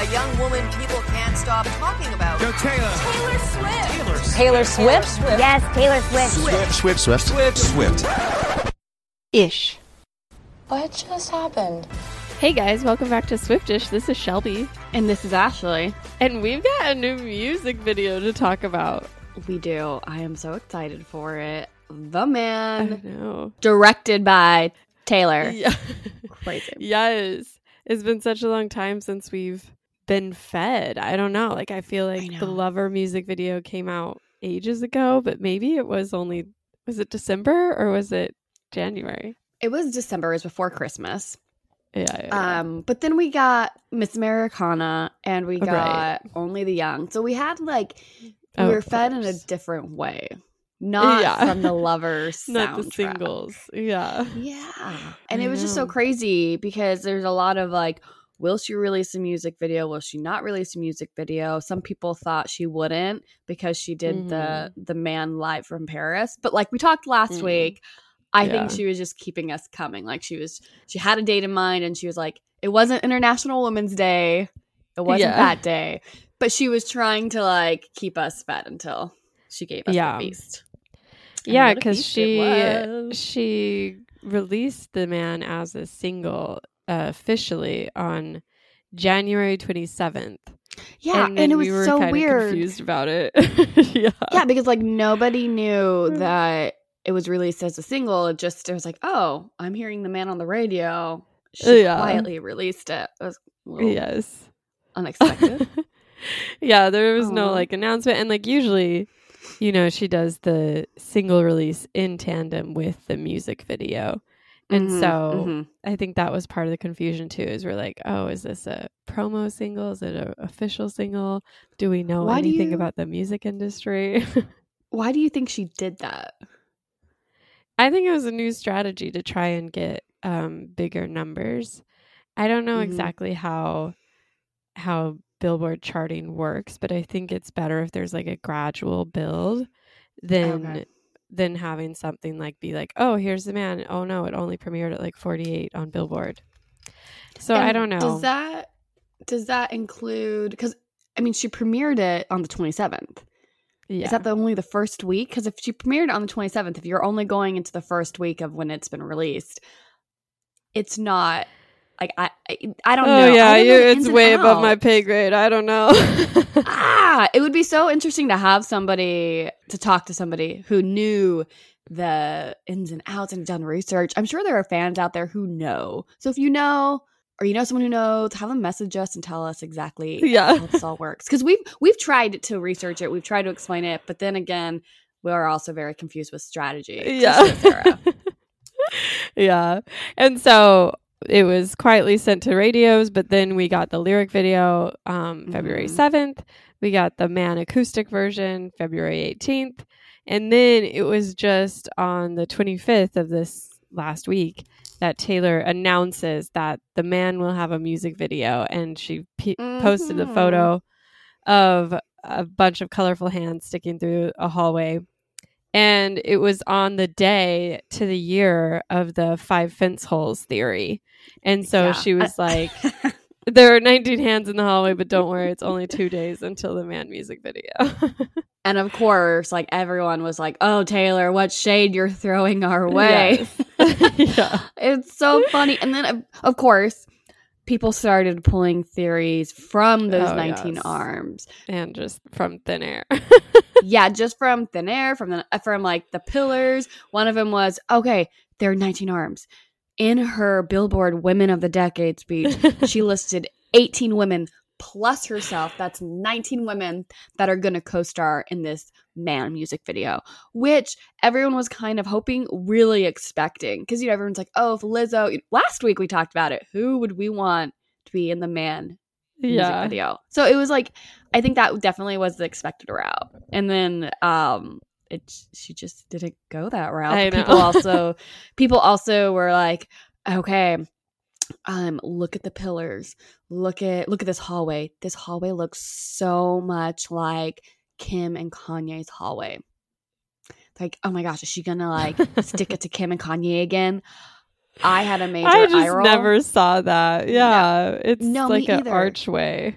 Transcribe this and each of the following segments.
A young woman people can't stop talking about. Yo, Taylor. Taylor Swift. Taylor. Taylor Swift? Yes, Taylor Swift. Swift, Swift, Swift. Swift. Swift. Ish. What just happened? Hey guys, welcome back to Swiftish. This is Shelby, And this is Ashley. and we've got a new music video to talk about. We do. I am so excited for it. The I Man, know. directed by Taylor. Yeah. Crazy. yes. It's been such a long time since we've been fed. I don't know. Like I feel like the. Lover music video came out ages ago, but maybe it was only was it December or was it January? It was December, it was before Christmas. Yeah. yeah, yeah. Um, but then we got Miss Americana and we got Right. Only the Young. So we had like we Oh, were fed in a different way. Not Yeah. from the lovers Not the singles. Yeah. Yeah. And I it was just so crazy because there's a lot of like, will she release a music video? Will she not release a music video? Some people thought she wouldn't because she did the the man live from Paris. But like we talked last Mm. week, I Yeah. think she was just keeping us coming. Like she was she had a date in mind and she was like, it wasn't International Women's Day. It wasn't Yeah. that day. But she was trying to like keep us fed until she gave us Yeah. the feast. And Yeah, because she she released the man as a single uh, officially on January twenty seventh. Yeah, and, and, it was we were so weird. confused about it. yeah, Yeah, because like nobody knew Mm. that it was released as a single. It just it was like, oh, I'm hearing the man on the radio. She Yeah. quietly released it. It was a little yes, unexpected. yeah. There was no like announcement, and like usually, you know, she does the single release in tandem with the music video. And Mhm, so mhm. I think that was part of the confusion too. Is we're like, oh, is this a promo single? Is it an official single? Do we know Why anything you- about the music industry? why do you think she did that? I think it was a new strategy to try and get um, bigger numbers. I don't know Mhm. exactly how how Billboard charting works, but I think it's better if there's like a gradual build than Okay. Than having something like be like, oh, here's the man. Oh no, it only premiered at like 48 on Billboard. So I don't know. Does that does that include? Because I mean, she premiered it on the 27th. yeah. Is that the only the first week? Because if she premiered on the 27th, if you're only going into the first week of when it's been released, it's not like I I, I don't oh know. Yeah, don't know you, it's way above my pay grade. I don't know. ah, it would be so interesting to have somebody to talk to somebody who knew the ins and outs and done research. I'm sure there are fans out there who know. So if you know or you know someone who knows, have them message us and tell us exactly Yeah. how this all works. Because we've we've tried to research it, we've tried to explain it, but then again, we are also very confused with strategy. yeah. Just so, Sarah. yeah. And so it was quietly sent to radios, but then we got the lyric video um, February Mhm. 7th. We got the man acoustic version February 18th. And then it was just on the 25th of this last week that Taylor announces that the man will have a music video. And she p- posted a Mhm. photo of a bunch of colorful hands sticking through a hallway and it was on the day to the year of the five fence holes theory. And so Yeah. she was like, There are 19 hands in the hallway, but don't worry, it's only two days until the man music video. and of course, like everyone was like, "Oh, Taylor, what shade you're throwing our way?" Yes. yeah. It's so funny. And then, of- course, people started pulling theories from those Oh, 19 yes. arms. And just from thin air. yeah, just from thin air, from the from like the pillars. One of them was okay. There are 19 arms. In her Billboard Women of the Decade speech, she listed 18 women plus herself. That's 19 women that are going to co-star in this man music video, which everyone was kind of hoping, really expecting. Because you know, everyone's like, "Oh, if Lizzo." Last week we talked about it. Who would we want to be in the man music yeah. video? So it was like, I think that definitely was the expected route. And then, um, it she just didn't go that route. I know. People also, people also were like, okay, um look at the pillars look at look at this hallway this hallway looks so much like kim and kanye's hallway like oh my gosh is she gonna like stick it to kim and kanye again i had a major I eye just roll. never saw that. Yeah. It's No, like an either. archway.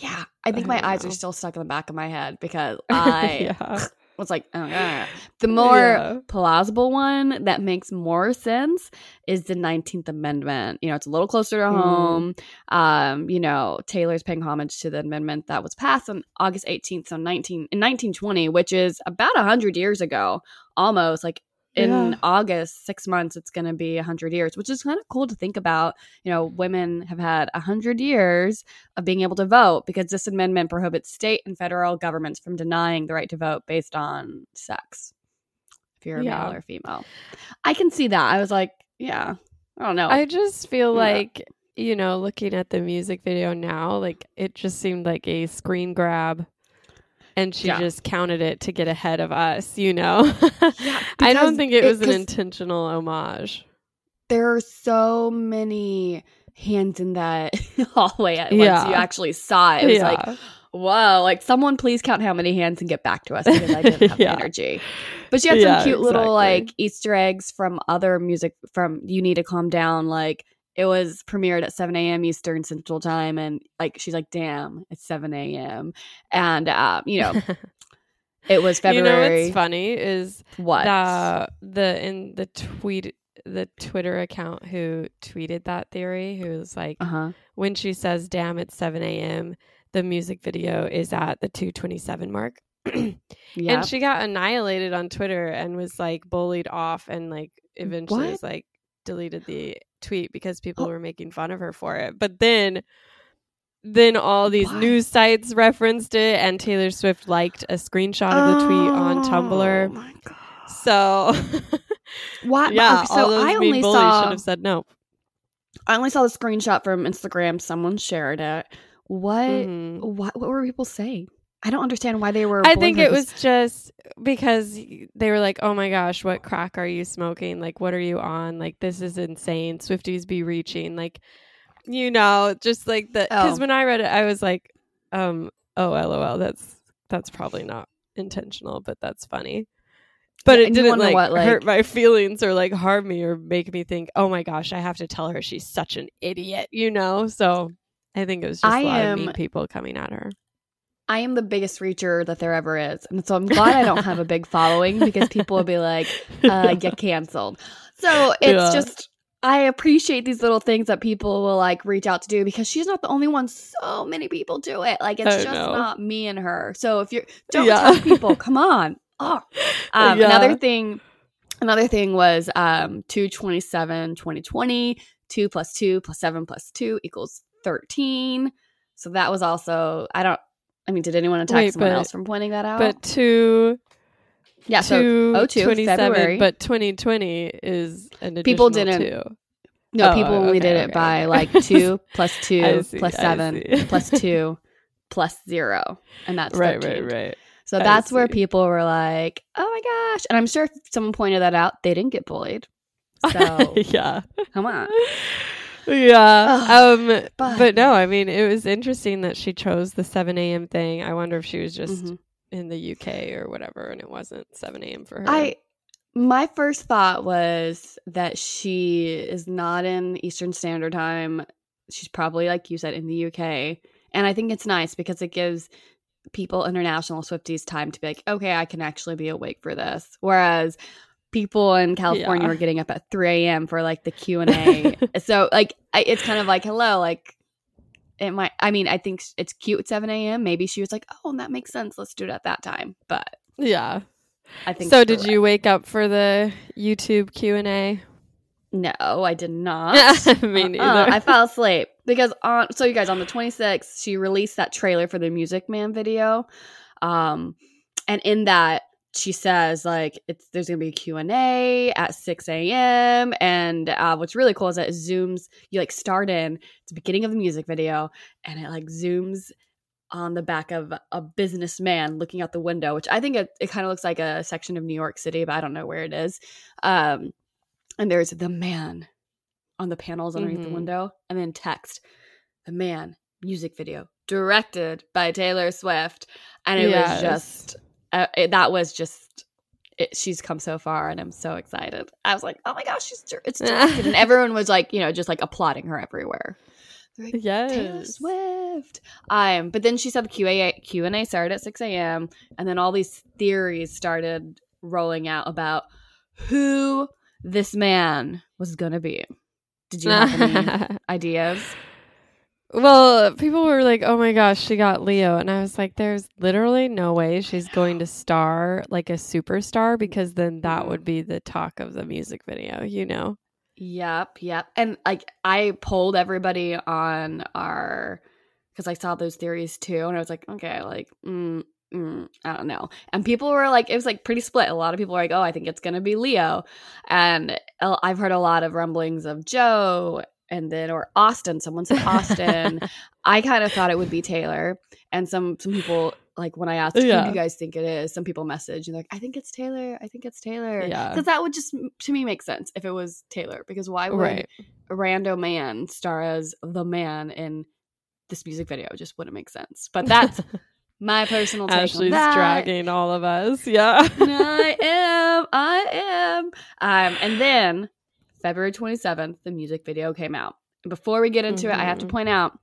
yeah, I think I my don't eyes know. are still stuck in the back of my head because I yeah. Was like, oh, yeah. the more Yeah. plausible one that makes more sense is the 19th Amendment. You know, it's a little closer to Mm. home. Um, you know, Taylor's paying homage to the amendment that was passed on August 18th, so 19 in 1920, which is about 100 years ago, almost like in Yeah. August, six months, it's going to be 100 years, which is kind of cool to think about. You know, women have had 100 years of being able to vote because this amendment prohibits state and federal governments from denying the right to vote based on sex. If you're a Yeah. male or female, I can see that. I was like, yeah, I don't know. I just feel Yeah. like, you know, looking at the music video now, like it just seemed like a screen grab and she Yeah. just counted it to get ahead of us, you know? Yeah, I don't think it it- was an intentional homage. there are so many hands in that hallway once Yeah. you actually saw it. It was yeah. like, whoa, like someone please count how many hands and get back to us because I didn't have Yeah. the energy. But she had some cute little like Easter eggs from other music from You Need to Calm Down. Like it was premiered at 7 a.m. Eastern Central Time. And like she's like, damn, it's 7 a.m. And um, you know, it was February. you know what's funny is what? the the in the tweet the Twitter account who tweeted that theory, who was like, uh-huh. when she says "damn," it's seven a.m. The music video is at the two twenty-seven mark. Yeah. And she got annihilated on Twitter and was like bullied off and like eventually What? was like deleted the tweet because people Oh. were making fun of her for it. But then then all these Why? news sites referenced it and Taylor Swift liked a screenshot of the tweet on Oh Tumblr. my God. So What yeah, okay, all so those I only bullies saw should have said no. I only saw the screenshot from Instagram. Someone shared it. What? Mhm. What? What were people saying? I don't understand why they were. I think it was just because they were like, "Oh my gosh, what crack are you smoking? Like, what are you on? Like, this is insane. Swifties be reaching, like, you know, just like the." Because Oh. when I read it, I was like, "Um, oh, lol, that's that's probably not intentional, but that's funny." But Yeah, it didn't like, what, like- hurt my feelings or like harm me or make me think, "Oh my gosh, I have to tell her she's such an idiot," you know. So I think it was just I a lot of mean people coming at her. I am the biggest reacher that there ever is, and so I'm glad I don't have a big following because people will be like, uh, "Get canceled." So it's Yeah. just. I appreciate these little things that people will like reach out to do because she's not the only one. So many people do it. Like it's just not me and her. So if you're don't Yeah. tell people, come on. Oh. Um, Yeah. Another thing, another thing was um, 227, 2020, 2 plus 2 plus 7 plus 2 equals 13. So that was also, I don't, I mean, did anyone attack Wait, someone but- else from pointing that out? But two yeah, so two, 27, February. but 2020 is an People didn't- two. no, oh, people only okay, did okay, it by okay. like 2 plus 2 see, 7 plus 2 plus 0. And that's Right, 13. right, right. So that's where people were like, oh my gosh. And I'm sure if someone pointed that out, they didn't get bullied. So yeah. come on. Yeah. Um but, but- no, I mean it was interesting that she chose the seven AM thing. I wonder if she was just Mhm. in the UK or whatever and it wasn't seven AM for her. I my first thought was that she is not in Eastern Standard Time. She's probably like you said in the UK. And I think it's nice because it gives people international Swifties time to be like, okay, I can actually be awake for this. Whereas people in California Yeah. were getting up at 3 a.m. for like the Q and A. so like I, it's kind of like, hello, like it might. I mean, I think it's cute at 7 a.m. Maybe she was like, oh, that makes sense. Let's do it at that time. But yeah. I think So did right. you wake up for the YouTube Q and A? No, I did not. Me Uh-uh, neither. I fell asleep because on so you guys on the 26th she released that trailer for the Music Man video. Um and in that she says like it's there's gonna be a Q&A at 6 a.m. and uh, what's really cool is that it zooms you like start in it's the beginning of the music video and it like zooms on the back of a businessman looking out the window which i think it, it kind of looks like a section of new york city but i don't know where it is um and there's the man on the panels underneath the Mhm. window and then text the man music video directed by taylor swift and it Yes. was just uh, it, that was just it, she's come so far and i'm so excited i was like oh my gosh she's it's and everyone was like you know just like applauding her everywhere like, yes. Taylor Swift. Um, but then she said the Q&A, Q&A started at 6 a.m. And then all these theories started rolling out about who this man was going to be. Did you have any ideas? Well, people were like, "Oh my gosh, she got Leo," and I was like, "There's literally no way she's going to star like a superstar because then that would be the talk of the music video, you know." Yep, yep. And like I polled everybody on our because I saw those theories too, and I was like, okay, like, mm, mm, I don't know. And people were like, it was like pretty split. A lot of people were like, oh, I think it's gonna be Leo, and uh, I've heard a lot of rumblings of Joe, and then or Austin. Someone said Austin. I kind of thought it would be Taylor, and some some people. Like when I asked, who do you guys think it is? Some people message and they're like, I think it's Taylor. I think it's Taylor. Yeah. Because that would just, to me, make sense if it was Taylor. Because why would Right. a rando man star as the man in this music video It just wouldn't make sense. But that's my personal take on Ashley's dragging all of us. Yeah. I am. I am. Um, and then February 27th, the music video came out. And before we get into it, I have to Mhm. point out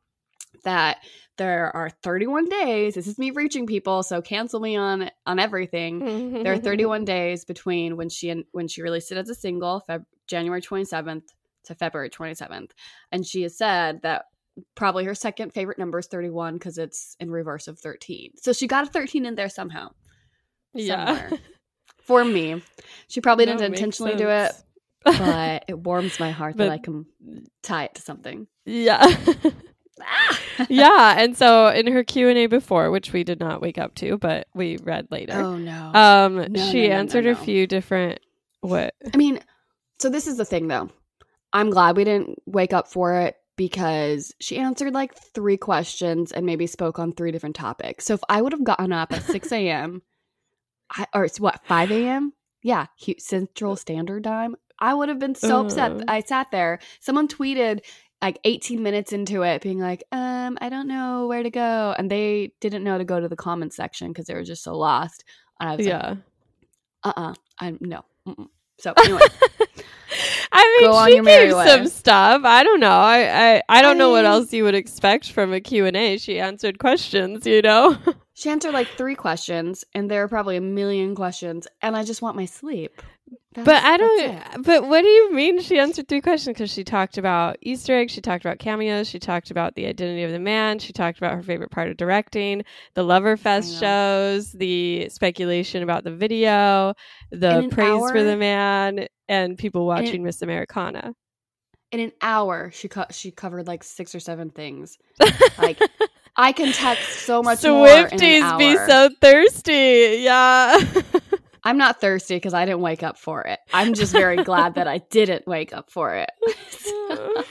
that there are 31 days. This is me reaching people, so cancel me on on everything. There are 31 days between when she and when she released it as a single, Feb- January 27th to February 27th, and she has said that probably her second favorite number is 31 because it's in reverse of 13. So she got a 13 in there somehow yeah. somewhere. for me. She probably No, didn't intentionally do it, sense. But it warms my heart that I can tie it to something. yeah. yeah, and so in her Q&A before, which we did not wake up to, but we read later. Oh no. Um, No, she no, no, answered a few different what? I mean, so this is the thing though. I'm glad we didn't wake up for it because she answered like three questions and maybe spoke on three different topics. So if I would have gotten up at 6 a.m. I- or it's what, 5 a.m.? Yeah, Central Standard Time. I would have been so upset. Uh. I sat there. Someone tweeted like 18 minutes into it being like, um, I don't know where to go. And they didn't know to go to the comment section because they were just so lost. And I was like, Yeah. uh-uh, I'm no. Mm-mm. So anyway. I mean, Go she gave some stuff. I don't know. I, I, I don't know what else you would expect from a Q&A. She answered questions, you know? She answered like three questions, and there are probably a million questions, and I just want my sleep. But I don't. But what do you mean she answered three questions? Because she talked about Easter eggs, she talked about cameos, she talked about the identity of the man, she talked about her favorite part of directing, the Loverfest shows, the speculation about the video, the praise for the man, and people in- watching Miss Americana. In an hour, she co- she covered like six or seven things. Like I can text so much more in an Swifties be so thirsty. Yeah. I'm not thirsty because I didn't wake up for it. I'm just very glad that I didn't wake up for it.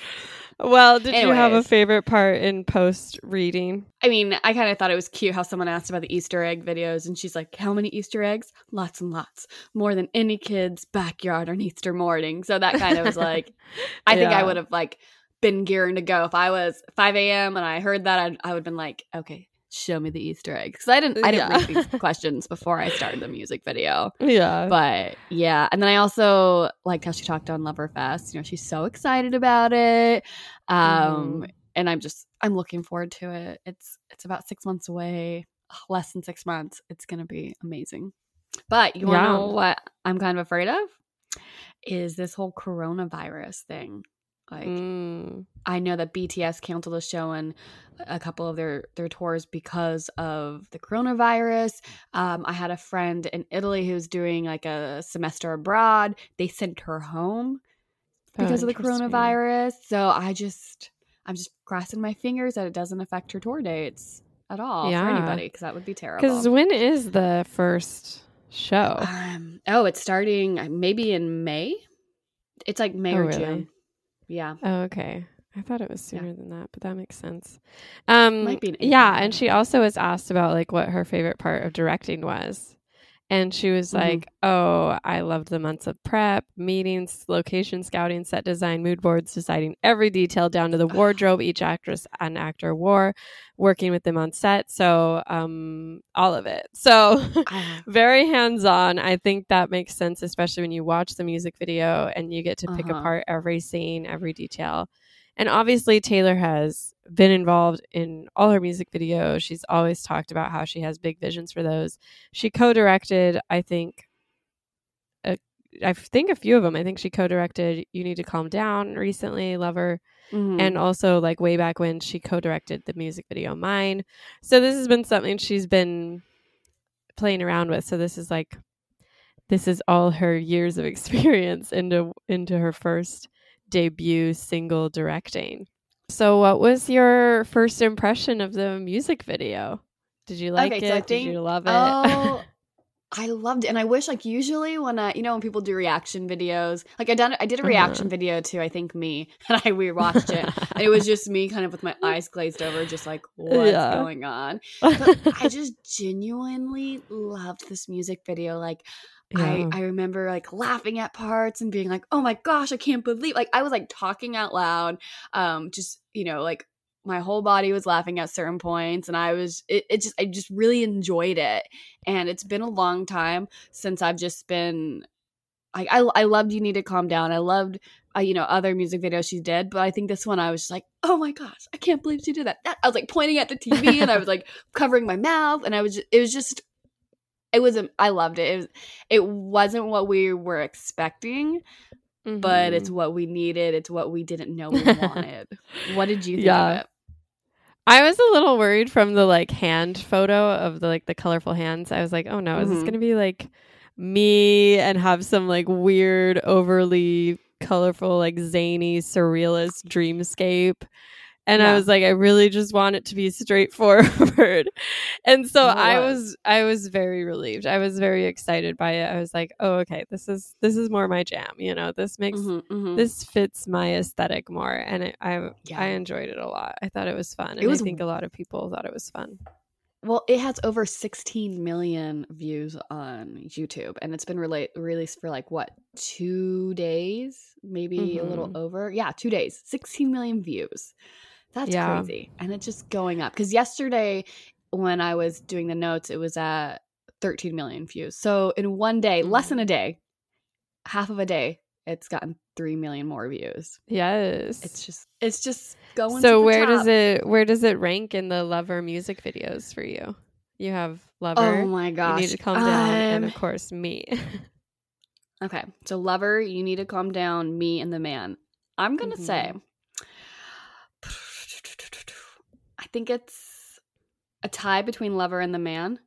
well, did you have a favorite part in post reading? I mean, I kind of thought it was cute how someone asked about the Easter egg videos, and she's like, "How many Easter eggs? Lots and lots, more than any kid's backyard on Easter morning." So that kind of was like, I think I would have like been gearing to go if I was 5 a.m. and I heard that. I'd, I would have been like, "Okay, show me the Easter egg," because I didn't. I didn't Yeah. read these questions before I started the music video. Yeah. But yeah, and then I also liked how she talked on Loverfest. You know, she's so excited about it. Um, Mhm. and I'm just I'm looking forward to it. It's it's about six months away, less than six months. It's gonna be amazing. But you wanna Yeah. know what I'm kind of afraid of? Is this whole coronavirus thing. Like Mm. I know that BTS canceled a show and a couple of their their tours because of the coronavirus. Um, I had a friend in Italy who's doing like a semester abroad. They sent her home Oh, because of the coronavirus. So I just I'm just crossing my fingers that it doesn't affect her tour dates at all for anybody because that would be terrible. Because when is the first show? um, oh, it's starting uh, maybe in May. It's like May Oh, or really? June. Yeah. Oh, okay. I thought it was sooner than that, but that makes sense. Um, Might be in yeah, and she also was asked about like what her favorite part of directing was, and she was Mhm. like, "Oh, I loved the months of prep, meetings, location scouting, set design, mood boards, deciding every detail down to the wardrobe each actress and actor wore, working with them on set. So, um, all of it. So." Very hands on. I think that makes sense, especially when you watch the music video and you get to pick Uh-huh. apart every scene, every detail. And obviously, Taylor has been involved in all her music videos. She's always talked about how she has big visions for those. She co directed, I think, a, I think a few of them. I think she co directed You Need to Calm Down recently, Lover, Mhm. and also like way back when she co directed the music video Mine. So this has been something she's been playing around with. So this is like, this is all her years of experience into into her first debut single directing. So, what was your first impression of the music video? Did you like Okay, it? so I Did you love it? Oh, I loved it, and I wish like usually when I, you know, when people do reaction videos, like I done, I did a reaction Uh-huh. video to I think me, and I we watched it, and it was just me kind of with my eyes glazed over, just like what's Yeah. going on. But I just genuinely loved this music video. Like Yeah. I, I remember like laughing at parts and being like, oh my gosh, I can't believe like I was like talking out loud. Um, just you know, like my whole body was laughing at certain points and I was it, it just I just really enjoyed it. And it's been a long time since I've just been I I, I loved You Need to Calm Down. I loved uh, you know other music videos she did, but I think this one I was just like, oh my gosh, I can't believe she did that. that I was like pointing at the TV and I was like covering my mouth and I was just, it was just it was a- I loved it. It was it wasn't what we were expecting, but it's Mhm. what we needed. It's what we didn't know we wanted. what did you think Yeah. of it? I was a little worried from the like hand photo of the like the colorful hands. I was like, oh no, is this Mhm. gonna be like me and have some like weird, overly colorful, like zany, surrealist dreamscape? And I was like, I really just want it to be straightforward. and so I was. I was very relieved. I was very excited by it. I was like, oh okay, this is this is more my jam, you know. This makes Mhm, mhm. this fits my aesthetic more and it, I Yeah. I enjoyed it a lot. I thought it was fun. It And was- I think a lot of people thought it was fun. Well, it has over 16 million views on YouTube, and it's been rela- released for like what two days, maybe a little Mhm. over. Yeah, two days, 16 million views. That's Yeah. crazy, and it's just going up. Because yesterday, when I was doing the notes, it was at 13 million views. So in one day, less than a day, half of a day, it's gotten three million more views. Yes. It's just, it's just going. so to where does it where does it rank in the lover music videos for you? You have lover. Oh my you gosh! need to calm down, and Um, of course me. Okay, so lover, you need to calm down. Me and the man. I'm gonna Mhm. say, I think it's a tie between lover and the man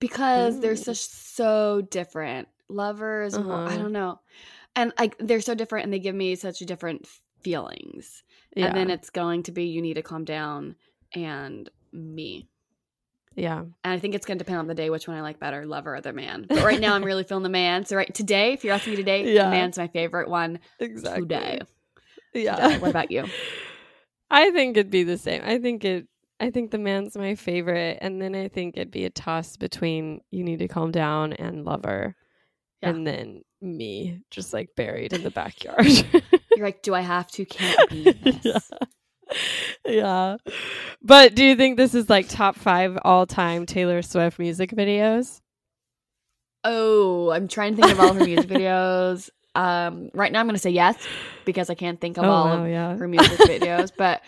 because they're Ooh. such so different. Lover is more, I Uh-huh. don't know, and like they're so different, and they give me such different feelings. yeah. And then it's going to be you need to calm down and me. yeah. And I think it's going to depend on the day which one I like better, lover or the man. But right now, I'm really feeling the man. So right today, if you're asking me today, Yeah. the man's my favorite one Exactly. today. Yeah. Today. What about you? I think it'd be the same. I think it I think the man's my favorite and then I think it'd be a toss between you need to calm down and lover. Yeah. And then me just like buried in the backyard. You're like, do I have to? Can't be this. yeah. yeah. But do you think this is like top 5 all-time Taylor Swift music videos? Oh, I'm trying to think of all her music videos. Um, right now, I'm going to say yes because I can't think of oh, all wow, of yeah. her music videos. But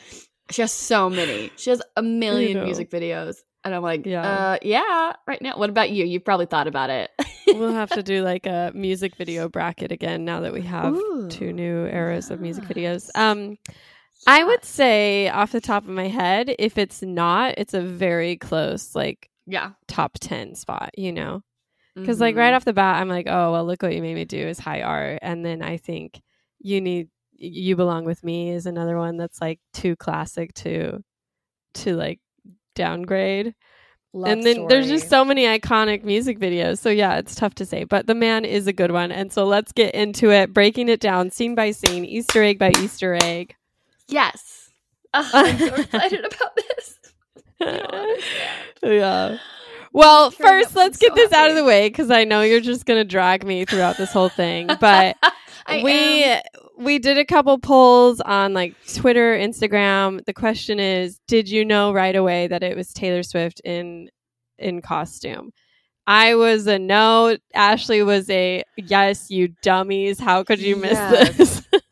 she has so many. She has a million music videos, and I'm like, Yeah. uh, yeah. Right now, what about you? You've probably thought about it. we'll have to do like a music video bracket again now that we have Ooh, two new eras of music videos. Um I would say off the top of my head, if it's not, it's a very close like yeah, top 10 spot, you know. Cuz like Mhm. right off the bat I'm like, "Oh, well look what you made me do is high art." And then I think you need you belong with me is another one that's like too classic to to like downgrade Love and then there's just so many iconic music videos. So yeah, it's tough to say, but the man is a good one. And so let's get into it, breaking it down scene by scene, Easter egg by Easter egg. yes. Ugh, I'm so excited about this. yeah. Well, first. Let's get so this out of the way because I know you're just gonna drag me throughout this whole thing. But we am. We did a couple polls on like Twitter, Instagram. The question is, did you know right away that it was Taylor Swift in in costume? I was a no. Ashley was a yes. You dummies! How could you miss Yes. this?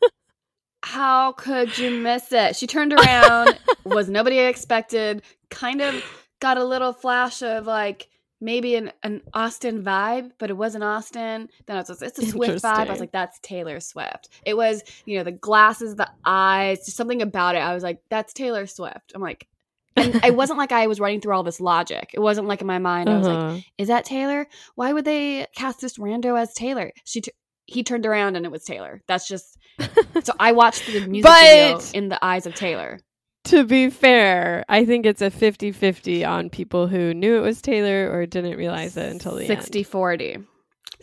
How could you miss it? She turned around, was nobody expected, kind of got a little flash of like maybe an, an Austin vibe, but it wasn't Austin. Then it was like, it's a Swift vibe. I was like, that's Taylor Swift. It was, you know, the glasses, the eyes, just something about it. I was like, that's Taylor Swift. I'm like, and it wasn't like I was running through all this logic. It wasn't like in my mind, I was like, Uh-huh. is that Taylor? Why would they cast this rando as Taylor? She t- he turned around and it was Taylor. That's just so I watched the music video in the eyes of Taylor. to be fair, I think it's a 50 50 on people who knew it was Taylor or didn't realize it until the 60 end. 40.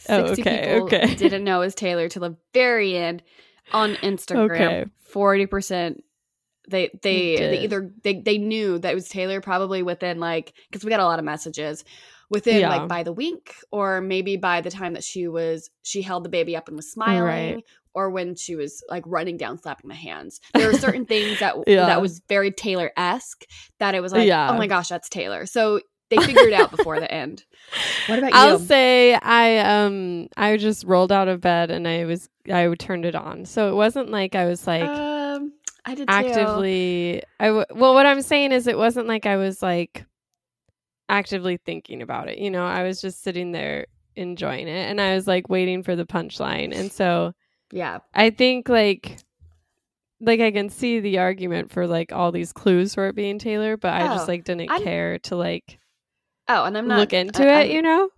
Oh, 60 okay, people okay. didn't know it was Taylor till the very end on Instagram. Okay. 40% they they, they either they, they knew that it was Taylor probably within like because we got a lot of messages within Yeah. like by the week or maybe by the time that she was she held the baby up and was smiling Right. Or when she was like running down slapping the hands there were certain things that Yeah. that was very taylor-esque that it was like Yeah. oh my gosh that's taylor so they figured it out before the end what about I'll you say I um I just rolled out of bed and I was I turned it on. So it wasn't like I was like um i did too. actively I w- well what I'm saying is it wasn't like I was like actively thinking about it. You know, I was just sitting there enjoying it and I was like waiting for the punchline. And so yeah I think like like I can see the argument for like all these clues for it being Taylor, but I Oh, just like didn't I'm- care to like oh and i'm not look into I- it, I'm- you know?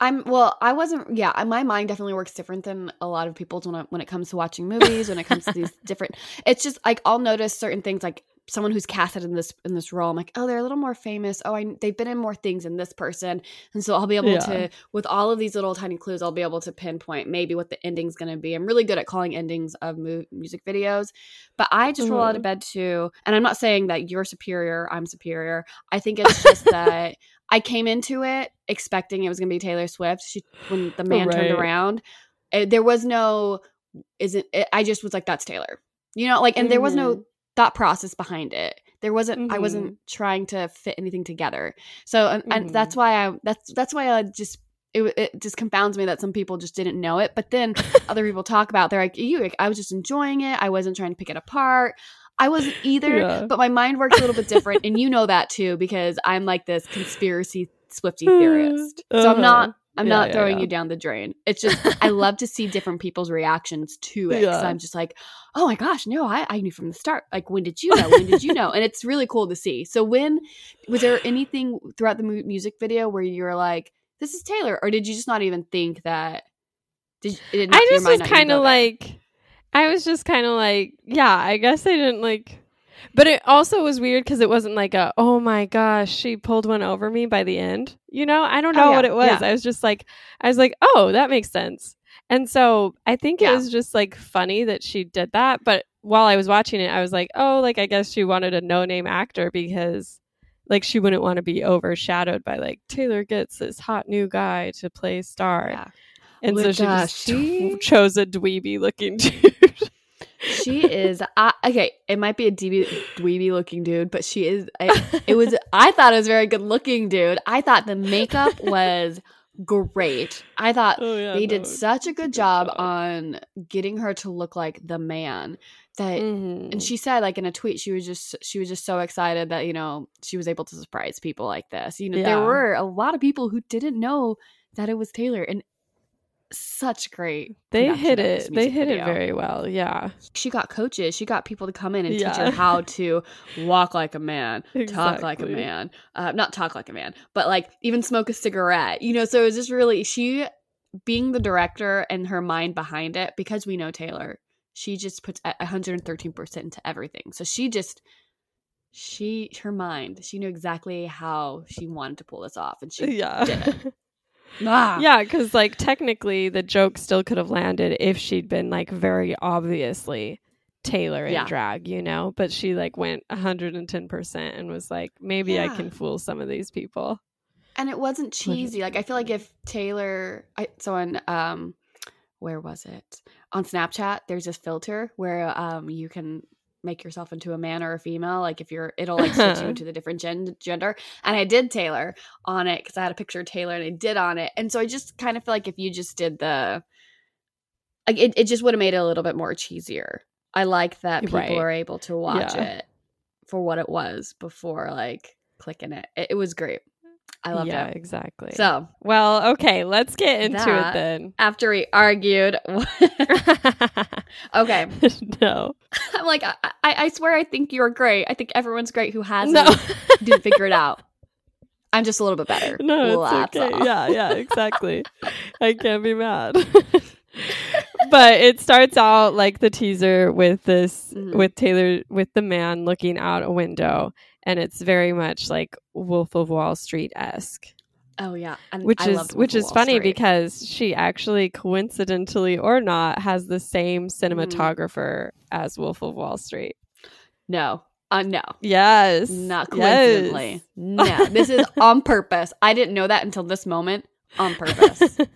I'm well. I wasn't. Yeah, my mind definitely works different than a lot of people's when I, when it comes to watching movies. When it comes to these different, it's just like I'll notice certain things. Like someone who's casted in this in this role, I'm like, oh, they're a little more famous. Oh, I they've been in more things than this person, and so I'll be able Yeah. to with all of these little tiny clues, I'll be able to pinpoint maybe what the ending's going to be. I'm really good at calling endings of mu- music videos, but I just roll out of Mhm. bed too. And I'm not saying that you're superior. I'm superior. I think it's just that. I came into it expecting it was going to be Taylor Swift. She when the man turned around, eh, there was no isn't it, I just was like that's Taylor. You know, like and there was no thought process behind it. There wasn't I wasn't trying to fit anything together. So and, and Mhm. that's why I that's that's why I just it, it just confounds me that some people just didn't know it. But then other people talk about they're like you I was just enjoying it. I wasn't trying to pick it apart. I wasn't either, Yeah. but my mind works a little bit different, and you know that too because I'm like this conspiracy Swifty theorist. So I'm Uh-huh. not I'm Yeah, not yeah, throwing yeah. you down the drain. It's just I love to see different people's reactions to it. Yeah. I'm just like, oh my gosh, no, I, I knew from the start. Like, when did you know? When did you know? And it's really cool to see. So when was there anything throughout the mu- music video where you were like, this is Taylor, or did you just not even think that? Did it did not, I just was kind of like, I was just kind of like, yeah, I guess I didn't like, but it also was weird because it wasn't like a, oh my gosh, she pulled one over me by the end. You know, I don't Oh, know yeah, what it was. yeah. I was just like, I was like, oh, that makes sense. And so I think it was just like funny that she did that. But while I was watching it, I was like, oh, like I guess she wanted a no name actor because like she wouldn't want to be overshadowed by like Taylor gets this hot new guy to play star. Yeah. And oh so Which, she just she- chose a dweeby looking dude. She is uh, okay. It might be a dweeby, dweeby looking dude, but she is. I, it was. I thought it was a very good looking dude. I thought the makeup was great. I thought oh yeah, they no, did such a good good job, job. on getting her to look like the man that Mhm. and she said like in a tweet she was just she was just so excited that you know she was able to surprise people like this you know there were a lot of people who didn't know that it was taylor and such great they hit it. They hit video. it very well. Yeah, she got coaches she got people to come in and teach her how to walk like a man talk like a man uh, not talk like a man but like even smoke a cigarette you know so it was just really she being the director and her mind behind it because we know taylor she just puts 113% into everything so she just she her mind she knew exactly how she wanted to pull this off and she yeah, did it. ah. yeah. Because like technically, the joke still could have landed if she'd been like very obviously Taylor in Yeah. drag, you know. But she like went 110 percent and was like, maybe I can fool some of these people. and it wasn't cheesy like i feel like if taylor i so on um where was it on snapchat there's this filter where um you can make yourself into a man or a female like if you're it'll like switch you into the different gen- gender and i did taylor on it because i had a picture of taylor and i did on it and so i just kind of feel like if you just did the like it, it just would have made it a little bit more cheesier I like that people Right. are able to watch Yeah. it for what it was before like clicking it. It, it was great. I loved yeah, it. exactly. So well, okay, let's get into That- it then. after we argued, okay, no, I'm like, I, I, swear, I think you're great. I think everyone's great who hasn't no, didn't figure it out. I'm just a little bit better. no, it's okay. all. Yeah, yeah, exactly. I can't be mad. but it starts out like the teaser with this Mhm. with Taylor with the man looking out a window, and it's very much like Wolf of Wall Street esque. Oh yeah, and which I is which is Wall funny Street. because she actually coincidentally or not has the same Mm-hmm. cinematographer as Wolf of Wall Street. no, uh, no, Yes, not Yes. coincidentally. No, this is on purpose. I didn't know that until this moment. On purpose. it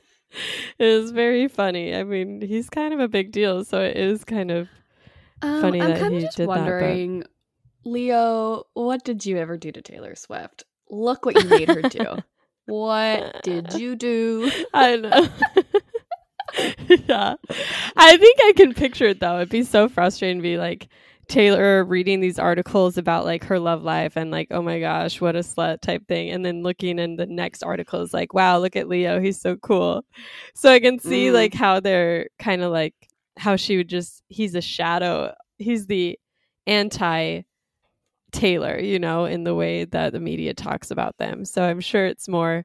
is very funny. I mean, he's kind of a big deal, so it is kind of Um, Funny I'm that he did that, but- wondering, Leo, what did you ever do to Taylor Swift? Look what you made her do. what did you do? I know. yeah. I think I can picture it though. It'd be so frustrating to be like Taylor reading these articles about like her love life and like, oh my gosh, what a slut type thing. And then looking in the next article is like, wow, look at Leo. He's so cool. So I can see Mm. like how they're kind of like how she would just, he's a shadow. He's the anti Taylor, you know, in the way that the media talks about them. So I'm sure it's more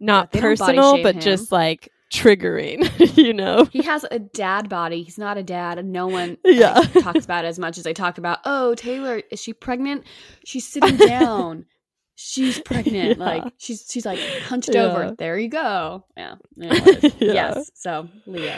not they personal, but him. just like triggering, you know? He has a dad body. He's not a dad, and no one Yeah. like, talks about it as much as they talk about. Oh, Taylor, is she pregnant? She's sitting down. She's pregnant. Yeah. Like she's she's like hunched Yeah. over. There you go. Yeah. Anyways, Yeah. Yes. So Leo.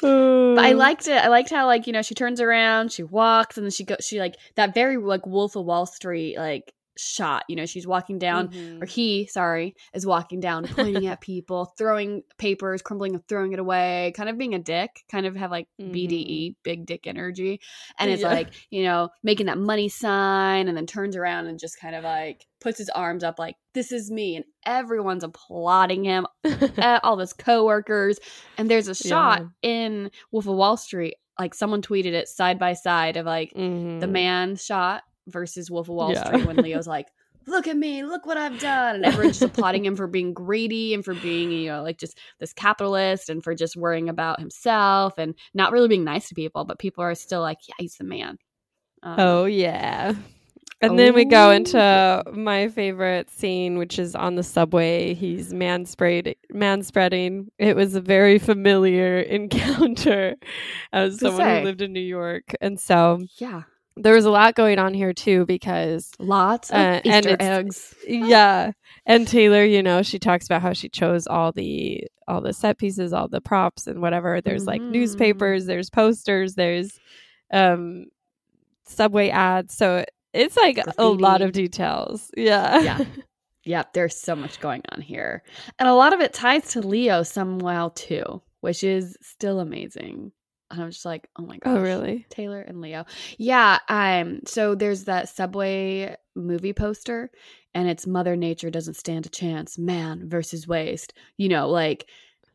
But I liked it. I liked how like you know she turns around, she walks, and then she goes. She like that very like Wolf of Wall Street like shot. You know, she's walking down, Mhm. or he, sorry, is walking down, pointing at people, throwing papers, crumbling and throwing it away, kind of being a dick, kind of have like BDE, big dick energy, and it's Yeah. like you know making that money sign, and then turns around and just kind of like puts his arms up like this is me, and everyone's applauding him uh, all his coworkers. And there's a shot in Wolf of Wall Street, like someone tweeted it side by side of like the Mhm. man shot versus Wolf of Wall Yeah. Street when Leo's like, "Look at me, look what I've done," and everyone's just applauding him for being greedy and for being you know like just this capitalist and for just worrying about himself and not really being nice to people. But people are still like, "Yeah, he's the man." Um, Oh yeah. And then we go Oh, into my favorite scene, which is on the subway. He's man sprayed, man spreading. It was a very familiar encounter as someone say. who lived in New York, and so yeah, there was a lot going on here too because lots of Uh, Easter eggs. yeah and taylor you know she talks about how she chose all the all the set pieces all the props and whatever there's like Mhm. newspapers there's posters there's um subway ads so it's like a lot of details yeah Yeah. Yep, there's so much going on here. And a lot of it ties to Leo somehow too, which is still amazing. And I'm just like, oh my gosh. oh really Taylor and Leo. Yeah, um so there's that Subway movie poster and it's Mother Nature doesn't stand a chance, man versus waste. You know, like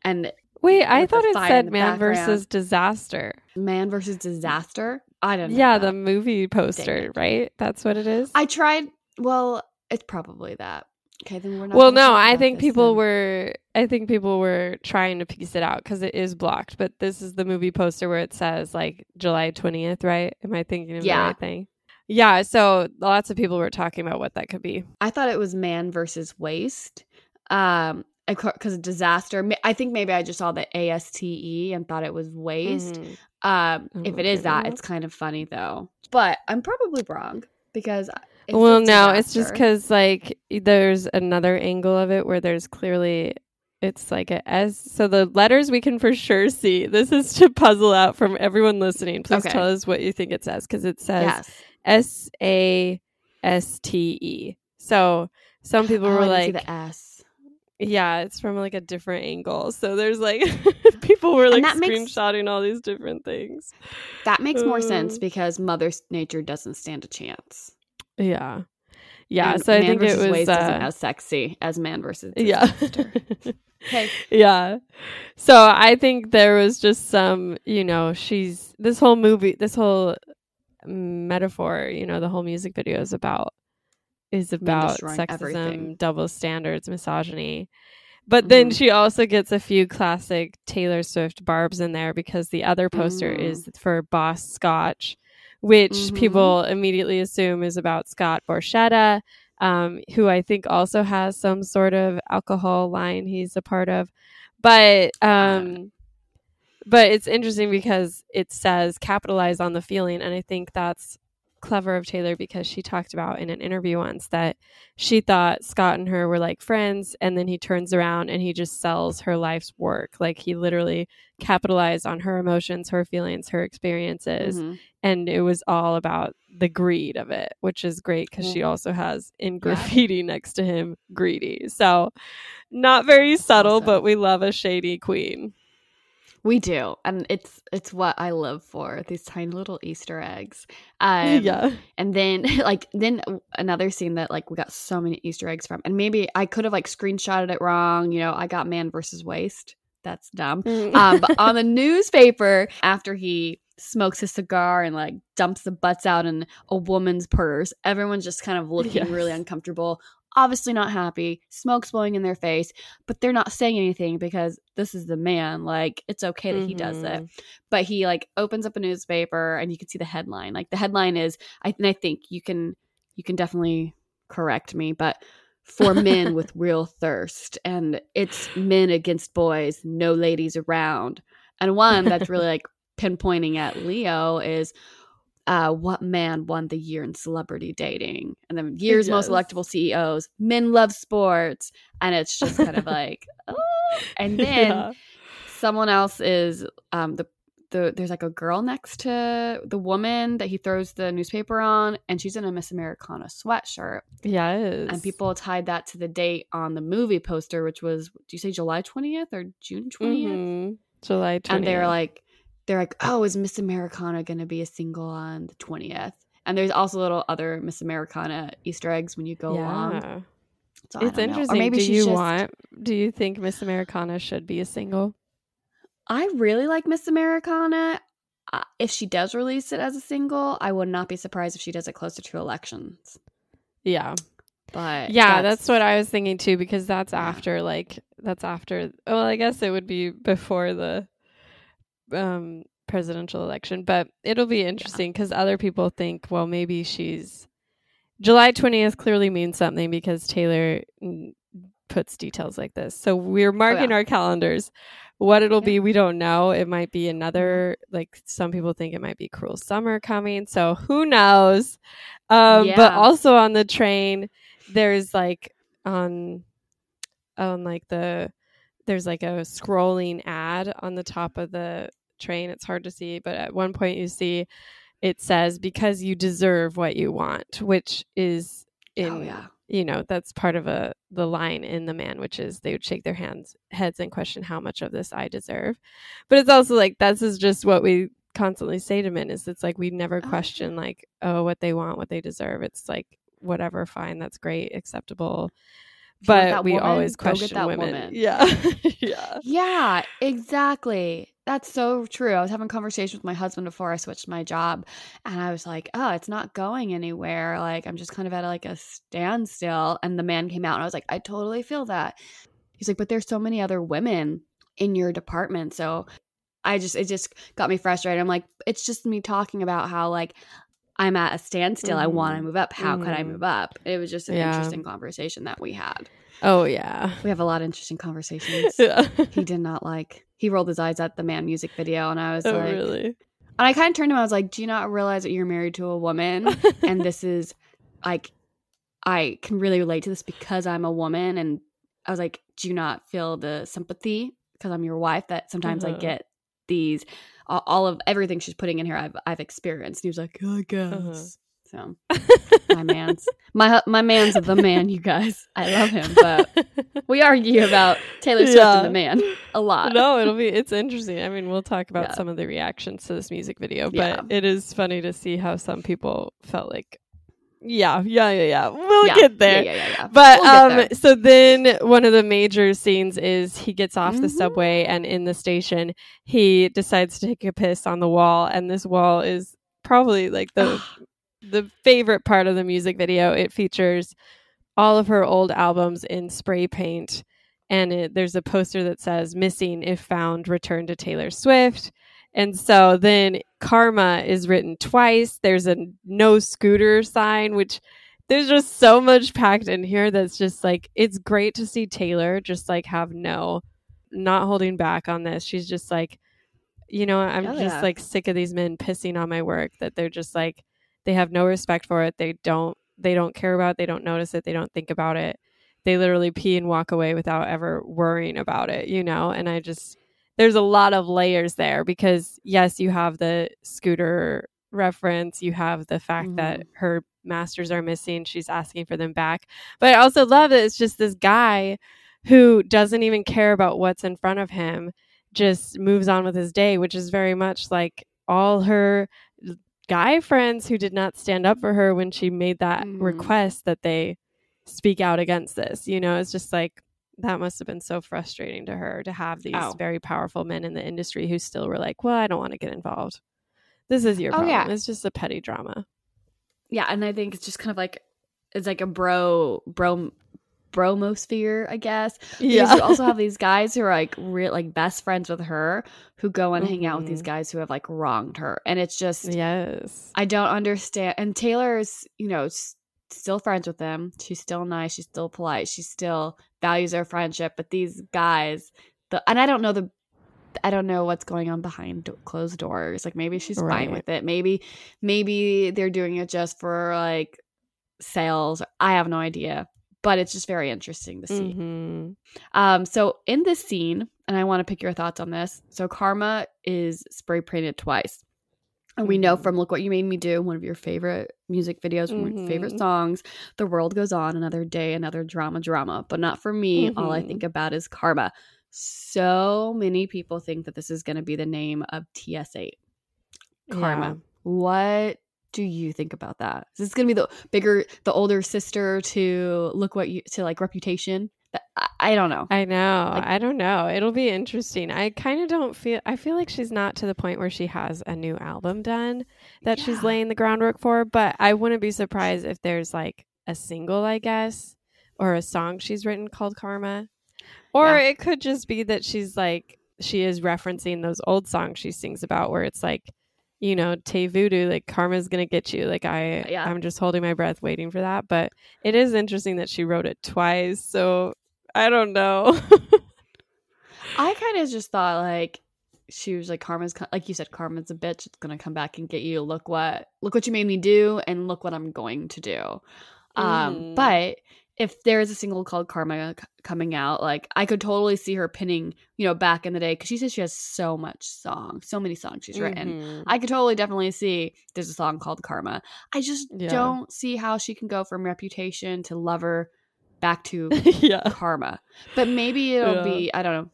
and wait i thought it said man background. versus disaster man versus disaster. I don't know. yeah that. the movie poster right that's what it is I tried well, it's probably that. Okay, then we're not well no i think people then. were i think people were trying to piece it out because it is blocked but this is the movie poster where it says like july 20th right am i thinking of Yeah. the right thing yeah so lots of people were talking about what that could be I thought it was man versus waste. Um, because disaster. I think maybe I just saw the A S T E and thought it was waste. Mhm. Um, if it is that, it's kind of funny though. But I'm probably wrong because well no it's just because like there's another angle of it where there's clearly it's like a s so the letters we can for sure see this is to puzzle out from everyone listening please Okay. tell us what you think it says because it says. S A S T E. So some people Oh, were I like, the S. yeah, it's from like a different angle. So there's like people were like that makes- screenshotting all these different things. That makes more sense Uh. because Mother Nature doesn't stand a chance. Yeah. Yeah, And so I think it was Waste isn't uh, as sexy as Man versus yeah. Okay. yeah. So I think there was just some, you know, she's this whole movie, this whole metaphor, you know, the whole music video is about is about sexism, everything. double standards, misogyny. But then Mhm. she also gets a few classic Taylor Swift barbs in there because the other poster Mm. is for Boss Scotch, which Mhm. people immediately assume is about Scott Borchetta, um, who I think also has some sort of alcohol line he's a part of. But um, but it's interesting because it says capitalize on the feeling, and I think that's clever of Taylor because she talked about in an interview once that she thought Scott and her were like friends, and then he turns around and he just sells her life's work. Like he literally capitalized on her emotions, her feelings, her experiences, Mhm. and it was all about the greed of it, which is great because she also has in graffiti next to him greedy. So not very subtle, Awesome. but we love a shady queen. We do, and it's it's what I live for. These tiny little Easter eggs. Um, yeah. And then like then another scene that like we got so many Easter eggs from, and maybe I could have like screenshotted it wrong. You know, I got man versus waste. That's dumb. um, but on the newspaper, after he smokes his cigar and like dumps the butts out in a woman's purse, everyone's just kind of looking really uncomfortable. Obviously not happy, smoke's blowing in their face, but they're not saying anything because this is the man. Like it's okay that he does it, Mhm. but he like opens up a newspaper and you can see the headline. Like the headline is, I and I think you can you can definitely correct me, but for men with real thirst, and it's men against boys, no ladies around. And one that's really like pinpointing at Leo is uh, what man won the year in celebrity dating? And then year's most electable CEOs, men love sports. And it's just kind of like, oh. And then Yeah. someone else is um, the, the, there's like a girl next to the woman that he throws the newspaper on, and she's in a Miss Americana sweatshirt. Is. And people tied that to the date on the movie poster, which was, do you say July 20th or June 20th? Mhm. July 20th. and they're like they're like oh is miss americana going to be a single on the 20th and there's also little other miss americana easter eggs when you go along. So It's know. interesting. or maybe do you just want? Do you think Miss Americana should be a single? i really like miss americana uh, if she does release it as a single i would not be surprised if she does it closer to elections Yeah, but yeah, that's, what I was thinking too. Because that's Yeah. after, like, that's after. Well, I guess it would be before the um presidential election, but it'll be interesting because other people think, well, maybe she's July twentieth. Clearly means something because Taylor puts details like this. So we're marking yeah. our calendars. What it'll Yeah. be, we don't know. It might be another, like some people think it might be Cruel Summer coming. So who knows? Um, But also on the train, there's like on on like the there's like a scrolling ad on the top of the train. It's hard to see, but at one point you see it says because you deserve what you want, which is oh, in oh yeah. you know that's part of a the line in the man which is they would shake their hands heads and question how much of this i deserve. But it's also like this is just what we constantly say to men is it's like we never Oh, question like oh what they want what they deserve. It's like whatever fine that's great acceptable. If you want but we woman, always question that women woman. yeah yeah Yeah, exactly. That's so true. I was having a conversation with my husband before I switched my job, and I was like, "Oh, it's not going anywhere. Like, I'm just kind of at like a standstill." And the man came out, and I was like, "I totally feel that." He's like, "But there's so many other women in your department, so." I just it just got me frustrated. I'm like, it's just me talking about how like I'm at a standstill. I want to move up. How could I Mhm. move up? It was just an Yeah. interesting conversation that we had. oh yeah We have a lot of interesting conversations yeah he did not like he rolled his eyes at the man music video and i was oh like really and i kind of turned to him i was like do you not realize that you're married to a woman and this is like i can really relate to this because i'm a woman and i was like do you not feel the sympathy because i'm your wife that sometimes i Uh-huh. get these all, of everything she's putting in here i've i've experienced and he was like "Yeah, i guess Uh-huh. so my man's my my man's the man you guys i love him but we argue about Taylor Swift Yeah. and the man a lot. no, it'll be it's interesting. I mean, we'll talk about Yeah. some of the reactions to this music video, but Yeah. it is funny to see how some people felt like Yeah, yeah, yeah, yeah. We'll yeah, get there. Yeah, yeah, yeah. yeah. But We'll um there. so then one of the major scenes is he gets off the Mhm. subway and in the station he decides to take a piss on the wall and this wall is probably like the the favorite part of the music video. It features all of her old albums in spray paint and it, there's a poster that says missing if found return to Taylor Swift. And so then karma is written twice. There's a no scooter sign which there's just so much packed in here that's just like it's great to see Taylor just like have no not holding back on this. She's just like you know, I'm just yeah. like sick of these men pissing on my work that they're just like they have no respect for it. They don't they don't care about it, they don't notice it, they don't think about it. They literally pee and walk away without ever worrying about it, you know? And I just there's a lot of layers there because yes, you have the scooter reference, you have the fact that her masters are missing, she's asking for them back. But I also love that it's just this guy who doesn't even care about what's in front of him, just moves on with his day, which is very much like all her guy friends who did not stand up for her when she made that Mhm. request that they speak out against this. You know, it's just like that must have been so frustrating to her to have these Oh. very powerful men in the industry who still were like, "Well, I don't want to get involved. This is your Oh, problem. yeah. It's just a petty drama." yeah, and I think it's just kind of like it's like a bro bro bromosphere, I guess. Because you also have these guys who are like real like best friends with her who go and hang out with these Mhm. guys who have like wronged her. And it's just yes. I don't understand. And Taylor's, you know, s- still friends with them. She's still nice. She's still polite. She's still values their friendship. But these guys, the and I don't know the, I don't know what's going on behind closed doors. Like maybe she's Right. fine with it. Maybe, maybe they're doing it just for like sales. I have no idea. But it's just very interesting to see. Mhm. Um, so in this scene, and I want to pick your thoughts on this. So Karma is spray painted twice. And we know Mhm. from Look What You Made Me Do, one of your favorite music videos, one of your favorite Mhm. songs, The World Goes On, Another Day, Another Drama, Drama. But not for me. All I Mhm. think about is Karma. So many people think that this is going to be the name of TS8. Karma. Yeah. What do you think about that? Is this going to be the bigger, the older sister to Look What You, to like Reputation? That- I, don't know. I know. Like- I don't know. It'll be interesting. I kind of don't feel. I feel like she's not to the point where she has a new album done that she's laying the groundwork for. But I wouldn't be surprised if there's like a single, I guess, or a song she's written called Karma, or Yeah. it could just be that she's like she is referencing those old songs she sings about, where it's like. You know, Tay Voodoo, like karma's gonna get you. Like I, Yeah. I'm just holding my breath, waiting for that. But it is interesting that she wrote it twice. So I don't know. I kind of just thought like she was like karma's like you said karma's a bitch it's gonna come back and get you look what look what you made me do and look what i'm going to do um Mhm. but if there is a single called karma c- coming out like i could totally see her pinning you know back in the day because she says she has so much song so many songs she's written Mhm. I could totally definitely see there's a song called Karma. I just Yeah. don't see how she can go from reputation to lover back to yeah. karma. But maybe it'll Yeah. be I don't know.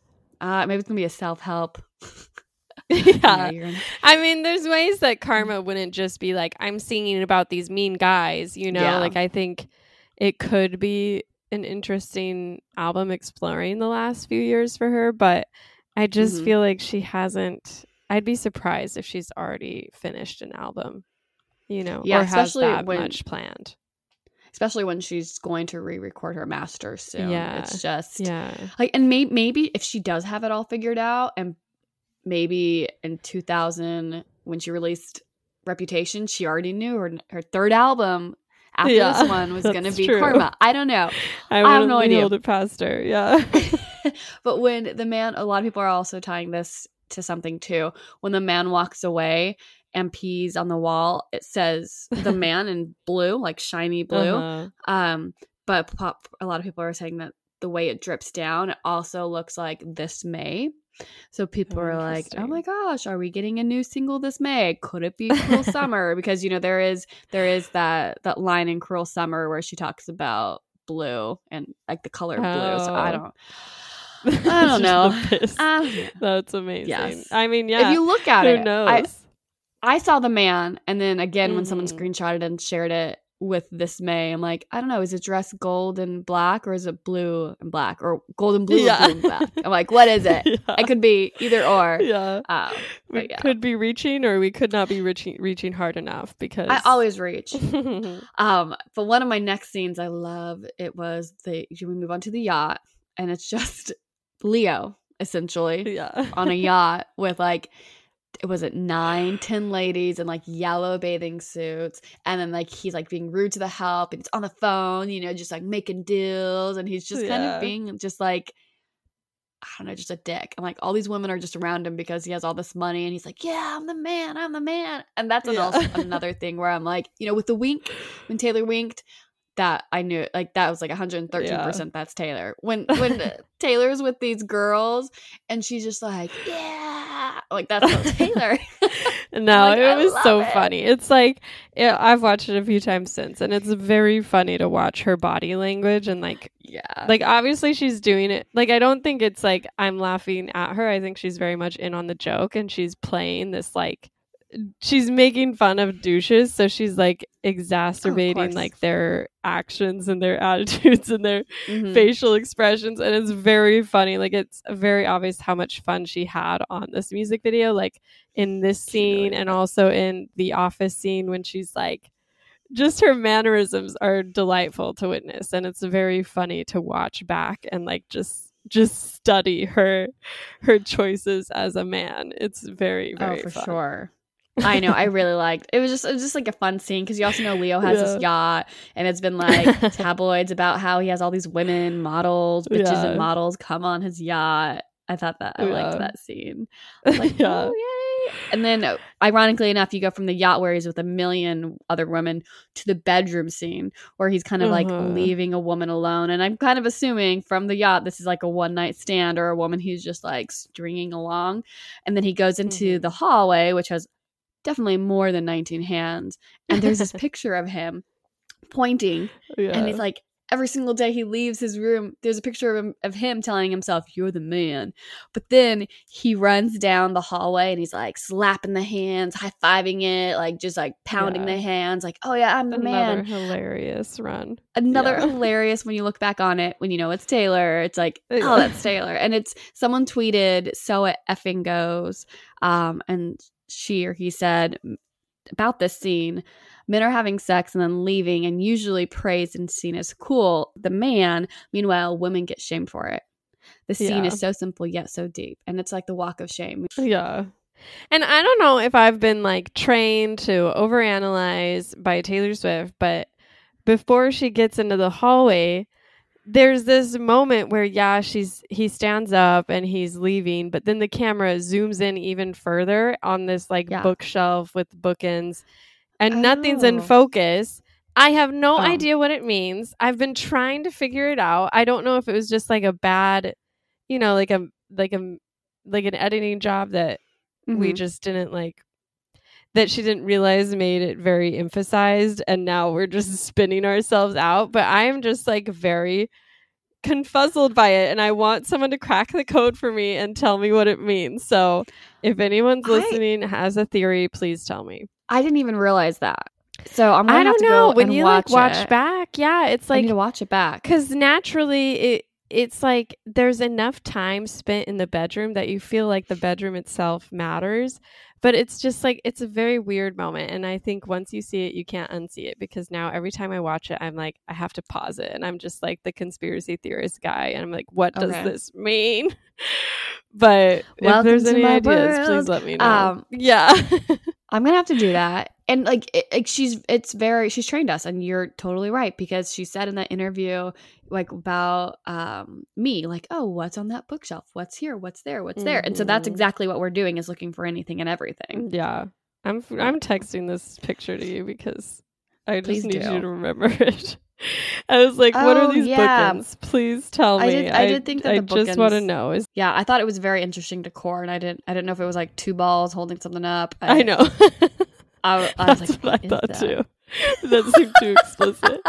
Uh, maybe it's gonna be a self help. yeah. I mean, there's ways that karma wouldn't just be like, I'm singing about these mean guys, you know? Yeah. Like, I think it could be an interesting album exploring the last few years for her, but I just Mhm. feel like she hasn't. I'd be surprised if she's already finished an album, you know, Yeah, or has that when- much planned. Especially when she's going to re-record her master soon. Yeah. it's just Yeah. like, and may- maybe if she does have it all figured out, and maybe in 2000 when she released Reputation, she already knew her her third album after Yeah, this one was going to be true. Karma. I don't know. I, have wouldn't no idea. it past her. Yeah. but when the man, a lot of people are also tying this to something too. When the man walks away pees on the wall, it says the man in blue, like shiny blue. Uh-huh. Um, but pop, a lot of people are saying that the way it drips down, it also looks like this May. So people Oh, are like, "Oh my gosh, are we getting a new single this May? Could it be Cruel Summer?" Because you know there is there is that that line in Cruel Summer where she talks about blue and like the color blue. So I Oh. don't. I don't know. Uh. That's amazing. Yes. I mean, yeah. If you look at it who it, knows? I, I saw the man, and then again when someone Mhm. screenshotted and shared it, with this May. I'm like, I don't know, is it dress gold and black or is it blue and black or gold and blue Yeah. or blue and black? I'm like, what is it? Yeah. It could be either or. yeah. Um, We yeah. could be reaching or we could not be reaching reaching hard enough because I always reach. Um, but one of my next scenes I love it was the we move on to the yacht and it's just Leo essentially yeah. on a yacht with like was it nine, ten ladies in like yellow bathing suits, and then like he's like being rude to the help, and it's on the phone, you know, just like making deals, and he's just kind of being just like I don't know, just a dick. And like all these women are just around him because he has all this money, and he's like, "Yeah, I'm the man, I'm the man." And that's an Yeah. also another thing where I'm like, you know, with the wink when Taylor winked, that I knew like that was like 113 percent that's Taylor. When when Taylor's with these girls and she's just like, yeah, like that's so Taylor. No, Like, it was so it. funny. It's like yeah, I've watched it a few times since, and it's very funny to watch her body language and like yeah, like obviously she's doing it. Like I don't think it's like I'm laughing at her. I think she's very much in on the joke, and she's playing this like she's making fun of douches, so she's like exacerbating course. like their actions and their attitudes and their Mhm. facial expressions and it's very funny like it's very obvious how much fun she had on this music video like in this She really scene and also in the office scene when she's like just her mannerisms are delightful to witness and it's very funny to watch back and like just just study her her choices as a man it's very oh very for fun. sure. I know. I really liked. It was just it was just like a fun scene because you also know Leo has his yacht, and it's been like tabloids about how he has all these women models, bitches Yeah. and models come on his yacht. I thought that I Yeah. liked that scene. Like, Yeah. oh yay! And then, ironically enough, you go from the yacht where he's with a million other women to the bedroom scene where he's kind of like Uh-huh. leaving a woman alone. And I'm kind of assuming from the yacht this is like a one night stand or a woman he's just like stringing along. And then he goes into Mhm. the hallway, which has definitely more than 19 hands. And there's this picture of him pointing yeah. and he's like every single day he leaves his room there's a picture of him, of him telling himself you're the man but then he runs down the hallway and he's like slapping the hands high-fiving it like just like pounding Yeah. the hands like oh yeah i'm the another man hilarious run another Yeah. hilarious when you look back on it when you know it's taylor it's like oh that's taylor and it's someone tweeted so it effing goes um and she or he said about this scene men are having sex and then leaving and usually praised and seen as cool the man meanwhile women get shamed for it the scene Yeah. is so simple yet so deep and it's like the walk of shame Yeah. And I don't know if I've been like trained to overanalyze by Taylor Swift, but before she gets into the hallway, there's this moment where yeah, she's he stands up and he's leaving, but then the camera zooms in even further on this like Yeah. bookshelf with bookends and nothing's in Oh. focus. I have no Oh. idea what it means. I've been trying to figure it out. I don't know if it was just like a bad, you know, like a like a like an editing job that we Mhm. just didn't like that she didn't realize made it very emphasized and now we're just spinning ourselves out. But i am just like very confuzzled by it and i want someone to crack the code for me and tell me what it means. So if anyone's I- listening has a theory please tell me. I didn't even realize that. So i'm gonna i don't to know. go when and you watch like watch it. back yeah it's i like need to watch it back. because naturally it it's like there's enough time spent in the bedroom that you feel like the bedroom itself matters but it's just like it's a very weird moment and i think once you see it you can't unsee it because now every time i watch it i'm like i have to pause it and i'm just like the conspiracy theorist guy and i'm like what does Okay. this mean but if there's any ideas world. please let me know Um, yeah I'm gonna have to do that. And like, it, like she's, it's very, she's trained us, and you're totally right because she said in that interview, like about um me, like, oh, what's on that bookshelf? What's here? What's there? What's there? And so that's Mhm. exactly what we're doing is looking for anything and everything. Yeah. I'm I'm texting this picture to you because I just Please need do. you to remember it. I was like, what Oh, are these yeah. bookends? Please tell me. I did- I did think that I the just want to know. Is Yeah, I thought it was very interesting decor, and I didn't, I didn't know if it was like two balls holding something up. I know. I, I was like, what I thought that? too. That seemed too explicit.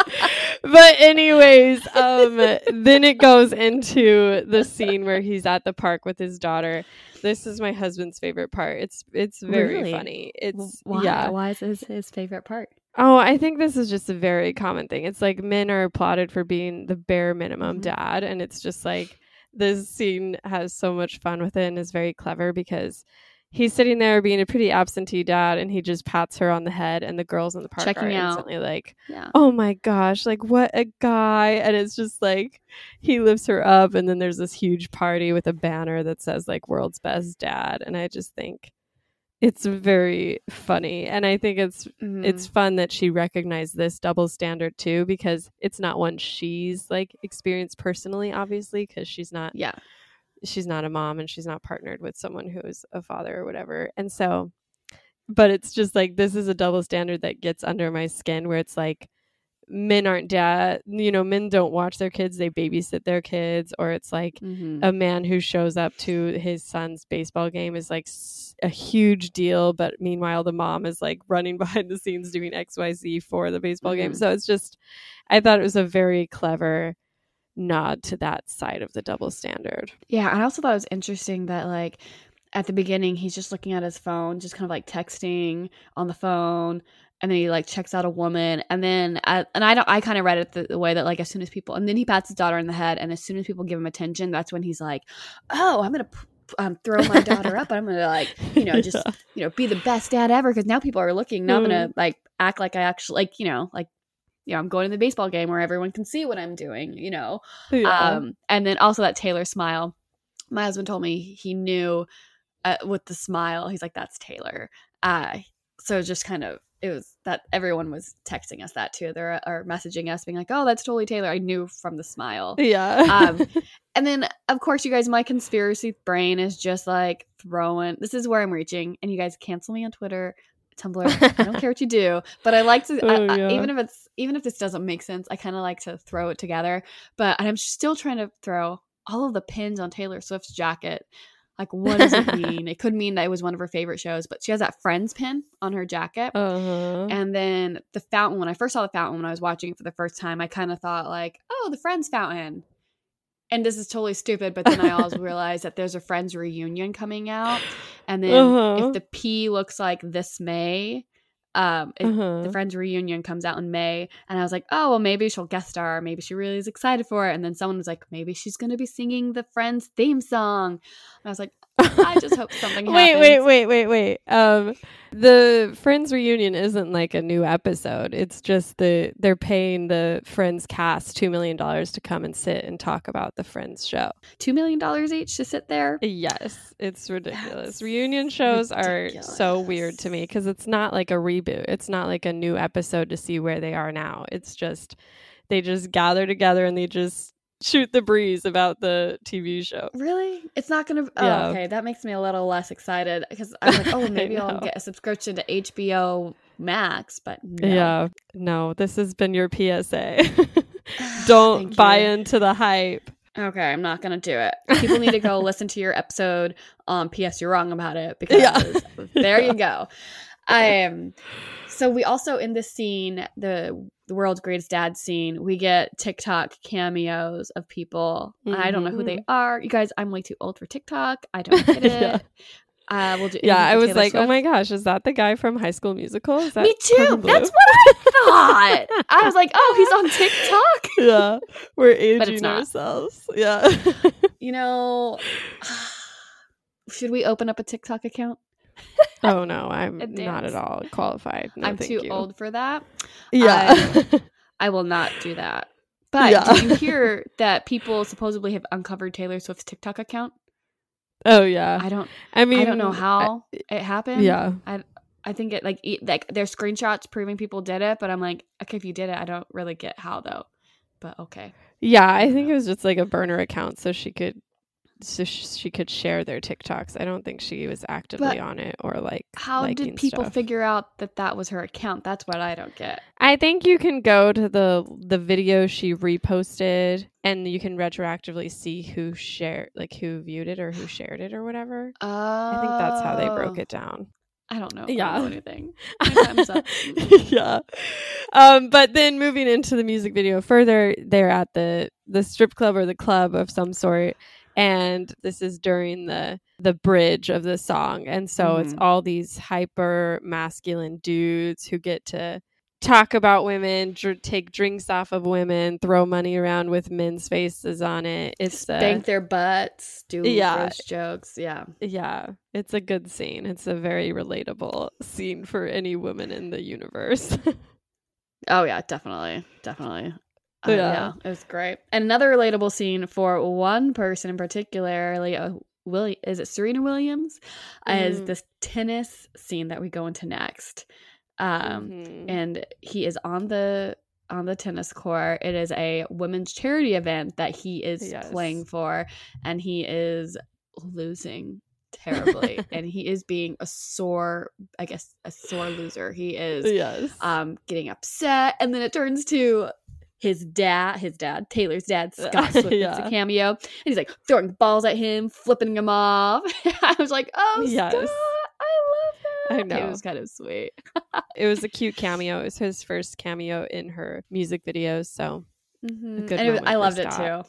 But anyways, um then it goes into the scene where he's at the park with his daughter. This is my husband's favorite part. It's it's very Really? funny. It's Why? yeah. Why is this his favorite part? Oh, I think this is just a very common thing. It's like men are applauded for being the bare minimum Mhm. dad, and it's just like this scene has so much fun with it and is very clever because he's sitting there being a pretty absentee dad, and he just pats her on the head, and the girls in the park Checking are out. instantly like, Yeah. "Oh my gosh, like what a guy!" And it's just like he lifts her up, and then there's this huge party with a banner that says like "World's Best Dad," and I just think it's very funny, and I think it's Mhm. it's fun that she recognized this double standard too because it's not one she's like experienced personally obviously because she's not yeah. she's not a mom and she's not partnered with someone who is a father or whatever and so but it's just like this is a double standard that gets under my skin where it's like men aren't dad you know men don't watch their kids they babysit their kids or it's like Mhm. a man who shows up to his son's baseball game is like a huge deal but meanwhile the mom is like running behind the scenes doing xyz for the baseball game Mhm. so it's just i thought it was a very clever nod to that side of the double standard Yeah, I also thought it was interesting that like at the beginning he's just looking at his phone, just kind of like texting on the phone, and then he like checks out a woman, and then I, and I don't I kind of read it the, the way that like as soon as people and then he pats his daughter in the head, and as soon as people give him attention, that's when he's like, oh, I'm gonna. p- Um, throw my daughter up, I'm gonna like, you know, just Yeah. you know, be the best dad ever because now people are looking. Now I'm gonna like act like I actually like, you know, like, you know, I'm going to the baseball game where everyone can see what I'm doing, you know. Yeah. Um, and then also that Taylor smile. My husband told me he knew uh, with the smile. He's like, "That's Taylor." Uh, so just kind of it was that everyone was texting us that too. They're or messaging us being like, "Oh, that's totally Taylor." I knew from the smile. yeah um, And then, of course, you guys, my conspiracy brain is just like throwing. This is where I'm reaching, and you guys cancel me on Twitter, Tumblr. I don't care what you do, but I like to. I, Oh, I- yeah. even if it's even if this doesn't make sense, I kind of like to throw it together. But I'm still trying to throw all of the pins on Taylor Swift's jacket. Like, what does it mean? it could mean that it was one of her favorite shows, but she has that Friends pin on her jacket. uh-huh. And then the fountain, when I first saw the fountain when I was watching it for the first time, I kind of thought, like, oh, the Friends fountain. And this is totally stupid, but then I also realized that there's a Friends reunion coming out. And then Uh-huh. if the P looks like this May, um, it, Uh-huh. the Friends reunion comes out in May. And I was like, oh, well, maybe she'll guest star. Maybe she really is excited for it. And then someone was like, maybe she's going to be singing the Friends theme song. And I was like, I just hope something wait, happens. wait, wait, wait, wait. Um, the Friends reunion isn't like a new episode. It's just the they're paying the Friends cast two million dollars to come and sit and talk about the Friends show. $2 million each to sit there. Yes, it's ridiculous. That's reunion shows are so weird to me because it's not like a reboot. It's not like a new episode to see where they are now. It's just they just gather together and they just shoot the breeze about the TV show. Really? It's not gonna. Oh, Yeah. okay. That makes me a little less excited because I'm like, oh, maybe I'll get a subscription to HBO Max, but no. Yeah, no, this has been your PSA. Don't buy you. into the hype. Okay, I'm not gonna do it. People need to go listen to your episode on PS. You're wrong about it because Yeah. there Yeah. you go. I um. So we also in this scene, the the world's greatest dad scene, we get TikTok cameos of people. I don't know who they are. You guys, I'm way too old for TikTok. I don't get it. Yeah. Uh, we'll do. Yeah, I was Taylor like, oh my gosh, is that the guy from High School Musical? Is that Me too. That's what I thought. I was like, oh, he's on TikTok. yeah, we're aging ourselves. Yeah. You know, should we open up a TikTok account? oh no, I'm not at all qualified. No, I'm too you. old for that. Yeah. I will not do that. But Yeah. did you hear that people supposedly have uncovered Taylor Swift's TikTok account? oh yeah. I don't. I mean, I don't know I- how it happened. yeah. I think it like e- like there's screenshots proving people did it, but I'm like, okay, if you did it, I don't really get how though. But okay. Yeah, I think it was just like a burner account so she could so sh- she could share their TikToks. I don't think she was actively But on it or like How did people stuff. figure out that that was her account? That's what I don't get. I think you can go to the the video she reposted and you can retroactively see who shared like who viewed it or who shared it or whatever. Oh, I think that's how they broke it down. I don't know. Yeah. Don't know anything. My time's up. yeah. Um, but then moving into the music video further, they're at the the strip club or the club of some sort. And this is during the the bridge of the song. And so it's Mhm. all these hyper masculine dudes who get to talk about women, dr- take drinks off of women, throw money around with men's faces on it. It's uh, Bank their butts, do Yeah. jokes. Yeah. yeah, it's a good scene. It's a very relatable scene for any woman in the universe. Oh yeah, definitely, definitely. Uh, Yeah. yeah. it was great. And another relatable scene for one person in particular, uh, Willie, is it Serena Williams? Is Mhm. this tennis scene that we go into next? Um, Mhm. and he is on the on the tennis court. It is a women's charity event that he is Yes. playing for, and he is losing terribly, and he is being a sore, I guess, a sore loser. He is yes. um getting upset and then it turns to his dad his dad taylor's dad scott Swift yeah. A cameo and he's like throwing balls at him flipping him off i was like oh Yes. scott i love that I it was kind of sweet it was a cute cameo. It was his first cameo in her music videos. So Mhm. good and was, i loved it too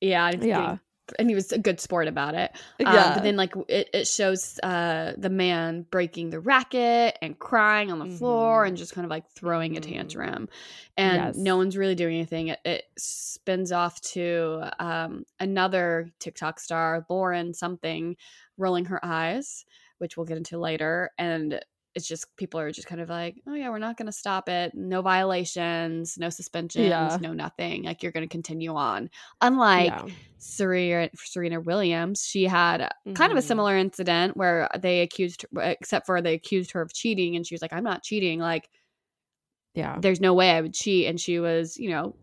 yeah Yeah. And he was a good sport about it Um, yeah, but then like it, it shows uh the man breaking the racket and crying on the floor Mhm. and just kind of like throwing a Mhm. tantrum and Yes. no one's really doing anything it, it spins off to um another tiktok star lauren something rolling her eyes which we'll get into later and it's just people are just kind of like oh yeah we're not going to stop it no violations no suspensions Yeah. no nothing like you're going to continue on unlike yeah. Serena, Serena Williams, she had kind of a Mhm. similar incident where they accused, her, except for they accused her of cheating, and she was like, "I'm not cheating. Like, yeah. there's no way I would cheat." And she was, you know,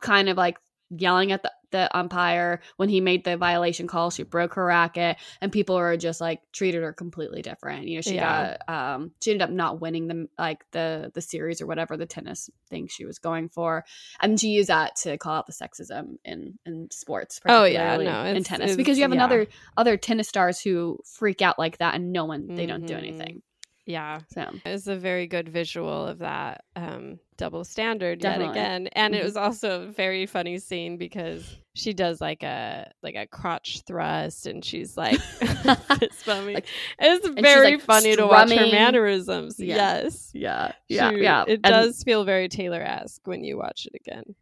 kind of like yelling at the, the umpire when he made the violation call. She broke her racket, and people are just like treated her completely different. You know, she Yeah. got, um, she ended up not winning the like the the series or whatever the tennis thing she was going for, and she used that to call out the sexism in in sports. Oh, yeah, no, in tennis because you have yeah. another other tennis stars who freak out like that, and no one they don't do Mhm. anything. Yeah. So It's a very good visual of that um, double standard Definitely. yet again, and Mhm. it was also a very funny scene because she does like a like a crotch thrust, and she's like fist bumping. Like- it's very like, funny to watch her mannerisms. Yeah. Yes, yeah, She- yeah, yeah. It And- does feel very Taylor esque when you watch it again.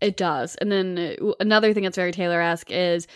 It does. And then uh, another thing that's very Taylor esque is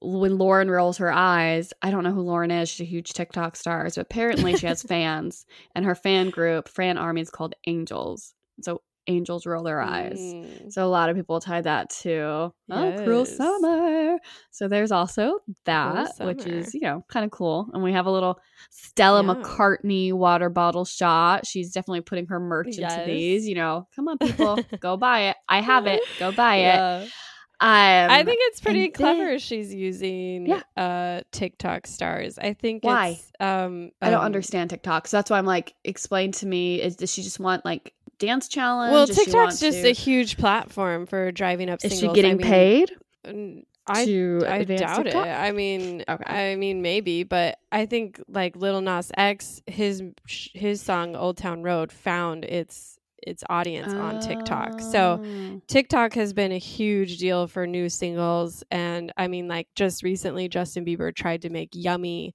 when Lauren rolls her eyes. I don't know who Lauren is. She's a huge TikTok star. So apparently she has fans, and her fan group, fan army, is called Angels. So angels roll their eyes. Mm. So a lot of people tie that to oh, cruel summer. So there's also that, which is you know kind of cool. And we have a little Stella Yeah. McCartney water bottle shot. She's definitely putting her merch into these. You know, come on, people, go buy it. I have it. Go buy it. Um, I think it's pretty clever. then- she's using Yeah. uh TikTok stars. I think Why? it's, um I don't um, understand TikTok, so that's why I'm like, explain to me. Is does she just want like dance challenge? Well, Does TikTok's just to- a huge platform for driving up Is she getting I mean, paid n- I to I advance doubt TikTok? it. I mean, Okay. I mean maybe, but I think like Lil Nas X, his his song "Old Town Road" found its its audience on TikTok. So Oh. TikTok has been a huge deal for new singles. And I mean, like just recently, Justin Bieber tried to make Yummy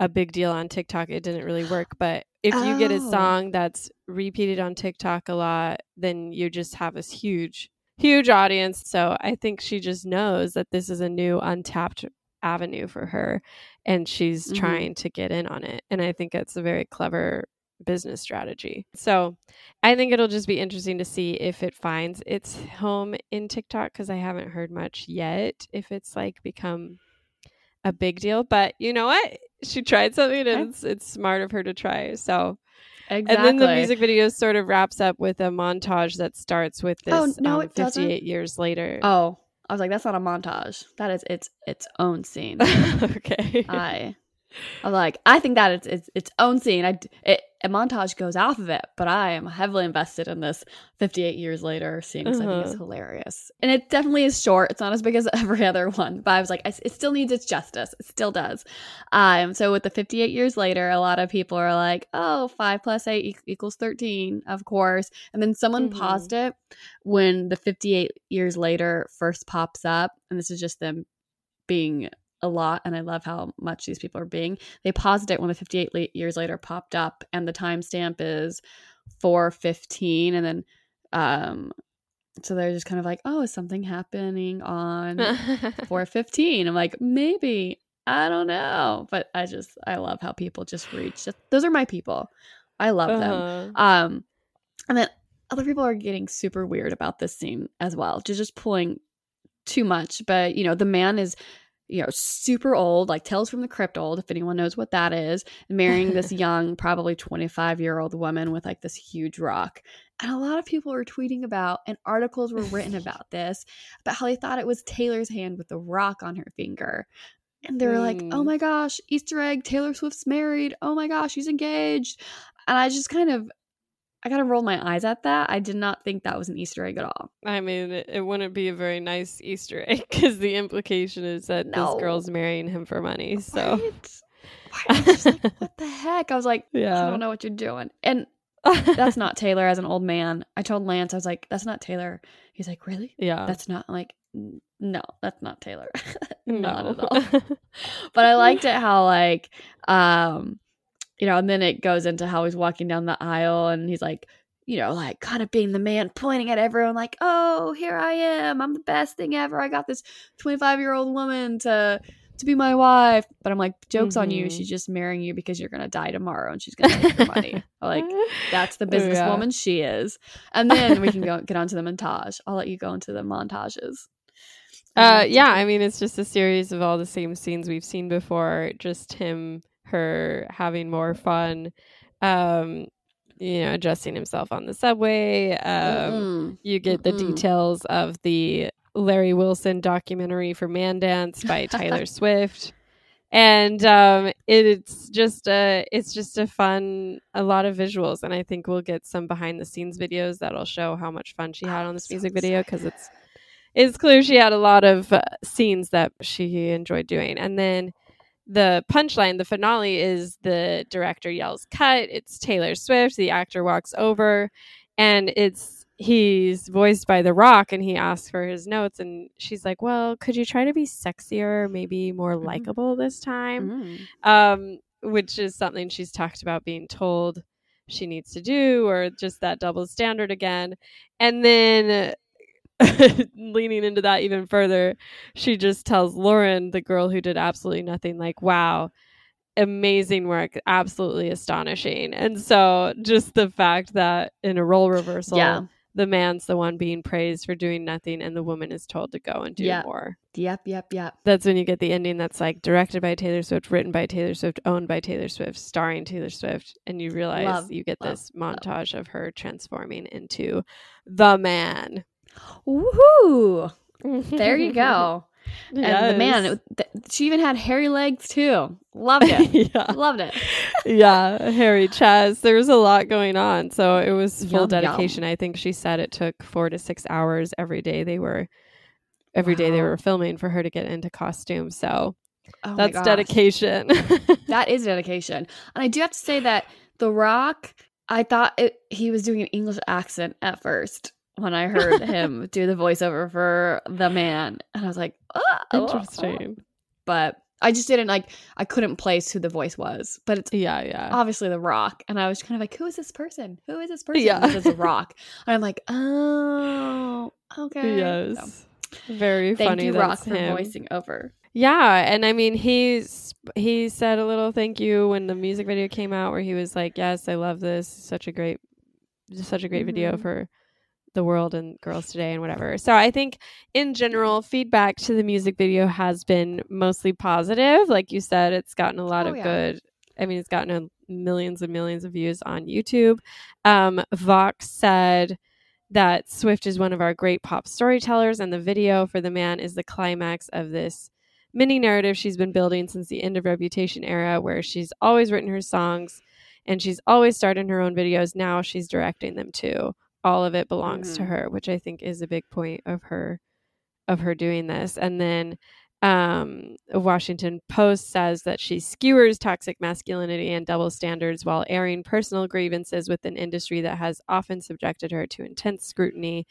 a big deal on TikTok. It didn't really work. But if you get a Oh. song that's repeated on TikTok a lot, then you just have this huge, huge audience. So I think she just knows that this is a new untapped avenue for her and she's Mhm. trying to get in on it. And I think it's a very clever business strategy. So I think it'll just be interesting to see if it finds its home in TikTok because I haven't heard much yet if it's like become a big deal. But you know what? She tried something and it's, it's smart of her to try. So, exactly. and then the music video sort of wraps up with a montage that starts with this Oh, no, um, it doesn't. 58 years later. Oh, I was like, that's not a montage. That is its its own scene. okay. I, I'm like, I think that it's its its own scene. I it, a montage goes off of it, but I am heavily invested in this 58 years later scene because I think it's Uh-huh. hilarious. And it definitely is short. It's not as big as every other one, but I was like, I, it still needs its justice. It still does. Um, so with the 58 years later, a lot of people are like, oh, five plus eight e- equals 13, of course. And then someone Mhm. paused it when the 58 years later first pops up, and this is just them being a lot and i love how much these people are being. They paused it when the 58 la- years later popped up and the timestamp is 415 and then um so they're just kind of like oh is something happening on 415 i'm like maybe. I don't know. But i just i love how people just reach those are my people. I love them. Uh-huh. um and then other people are getting super weird about this scene as well just just pulling too much but you know the man is you know super old like tales from the crypt old if anyone knows what that is marrying this young probably 25 year old woman with like this huge rock. And a lot of people were tweeting about and articles were written about this about how they thought it was taylor's hand with the rock on her finger. And they were like oh Mm. my gosh easter egg taylor swift's married. Oh my gosh she's engaged. And i just kind of i kind of rolled my eyes at that i did not think that was an easter egg at all I mean, it, it wouldn't be a very nice Easter egg because the implication is that No. this girl's marrying him for money. So, Right? Why- I was just like, what the heck? I was like, yeah. I don't know what you're doing. And that's not Taylor as an old man. I told Lance, I was like, that's not Taylor. He's like, really? yeah. That's not I'm like, no, that's not Taylor. no. not at all. but I liked it how like, um, you know, and then it goes into how he's walking down the aisle and he's like, you know, like kind of being the man, pointing at everyone, like, "Oh, here I am! I'm the best thing ever! I got this 25 year old woman to to be my wife." But I'm like, "Jokes on you! Mhm. She's just marrying you because you're gonna die tomorrow, and she's gonna take your money." Like, that's the Oh, yeah. businesswoman she is. And then we can go get onto the montage. I'll let you go into the montages. Uh, yeah, I mean, it's just a series of all the same scenes we've seen before. Just him, her having more fun, um, you know, adjusting himself on the subway. Um, Mm-mm. you get the Mm-mm. details of the Larry Wilson documentary for Man Dance by Taylor Swift. And um, it, it's just a it's just a fun a lot of visuals and I think we'll get some behind the scenes videos that'll show how much fun she had I'm on this so music video because it's it's clear she had a lot of uh, scenes that she enjoyed doing. And then the punchline, the finale is the director yells cut. It's Taylor Swift. The actor walks over and it's he's voiced by The Rock and he asks for his notes and she's like, "Well, could you try to be sexier, maybe more Mhm. likable this time?" Mm. um, which is something she's talked about being told she needs to do, or just that double standard again. And then leaning into that even further, she just tells Lauren, the girl who did absolutely nothing, like, wow, amazing work, absolutely astonishing. And so just the fact that in a role reversal, Yeah. the man's the one being praised for doing nothing and the woman is told to go and do Yeah. more Yep, yep, yep. that's when you get the ending that's like directed by Taylor Swift, written by Taylor Swift, owned by Taylor Swift, starring Taylor Swift, and you realize Love, you get love, this montage of her transforming into the man. Woohoo! There you go. And the man, it, th- she even had hairy legs too. Loved it. yeah, Loved it. yeah, Harry Chaz. There was a lot going on, so it was full Yum, yum. dedication. I think she said it took four to six hours every day. They were every day they were filming for her to get into costume. So Oh that's dedication. That is dedication. And I do have to say that The Rock, I thought it, he was doing an English accent at first when I heard him do the voiceover for the man. And I was like, oh, Interesting. But I just didn't like, I couldn't place who the voice was. But it's Yeah, yeah. obviously The Rock. And I was kind of like, who is this person? Who is this person? Yeah. Is The Rock. And I'm like, oh, okay. So, Yes. Very thank funny. you, Rock, that's for voicing over. Yeah, and I mean he's he said a little thank you when the music video came out where he was like, "Yes, I love this. Such a great such a great video Mhm. for the world and girls today and whatever." So I think in general feedback to the music video has been mostly positive. Like you said, it's gotten a lot Oh, of yeah. good I mean, it's gotten a millions and millions of views on YouTube. Um, Vox said that Swift is one of our great pop storytellers, and the video for the man is the climax of this mini narrative she's been building since the end of Reputation era, where she's always written her songs and she's always starred in her own videos. Now she's directing them too. All of it belongs to Mhm. her, which I think is a big point of her of her doing this. And then um, Washington Post says that she skewers toxic masculinity and double standards while airing personal grievances with an industry that has often subjected her to intense scrutiny.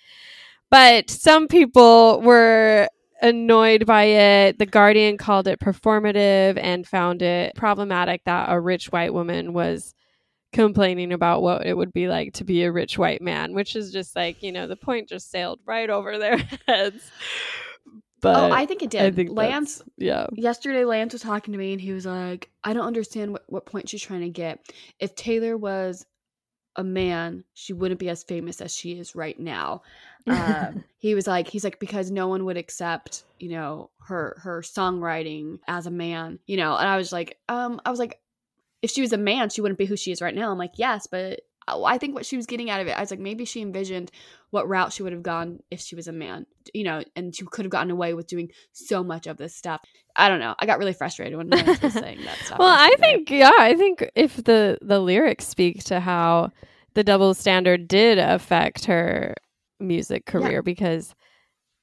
But some people were annoyed by it. The Guardian called it performative and found it problematic that a rich white woman was complaining about what it would be like to be a rich white man, which is just like, you know, the point just sailed right over their heads. But oh, I think it did. I think Lance yeah. yesterday Lance was talking to me and he was like, I don't understand what, what point she's trying to get. If Taylor was a man, she wouldn't be as famous as she is right now. Um, he was like, he's like, because no one would accept, you know, her her songwriting as a man, you know. And I was like, um, I was like, if she was a man, she wouldn't be who she is right now. I'm like, yes, but I think what she was getting out of it, I was like, maybe she envisioned what route she would have gone if she was a man, you know, and she could have gotten away with doing so much of this stuff. I don't know. I got really frustrated when Lance was saying that stuff. Well, I think yeah, I think if the the lyrics speak to how the double standard did affect her music career because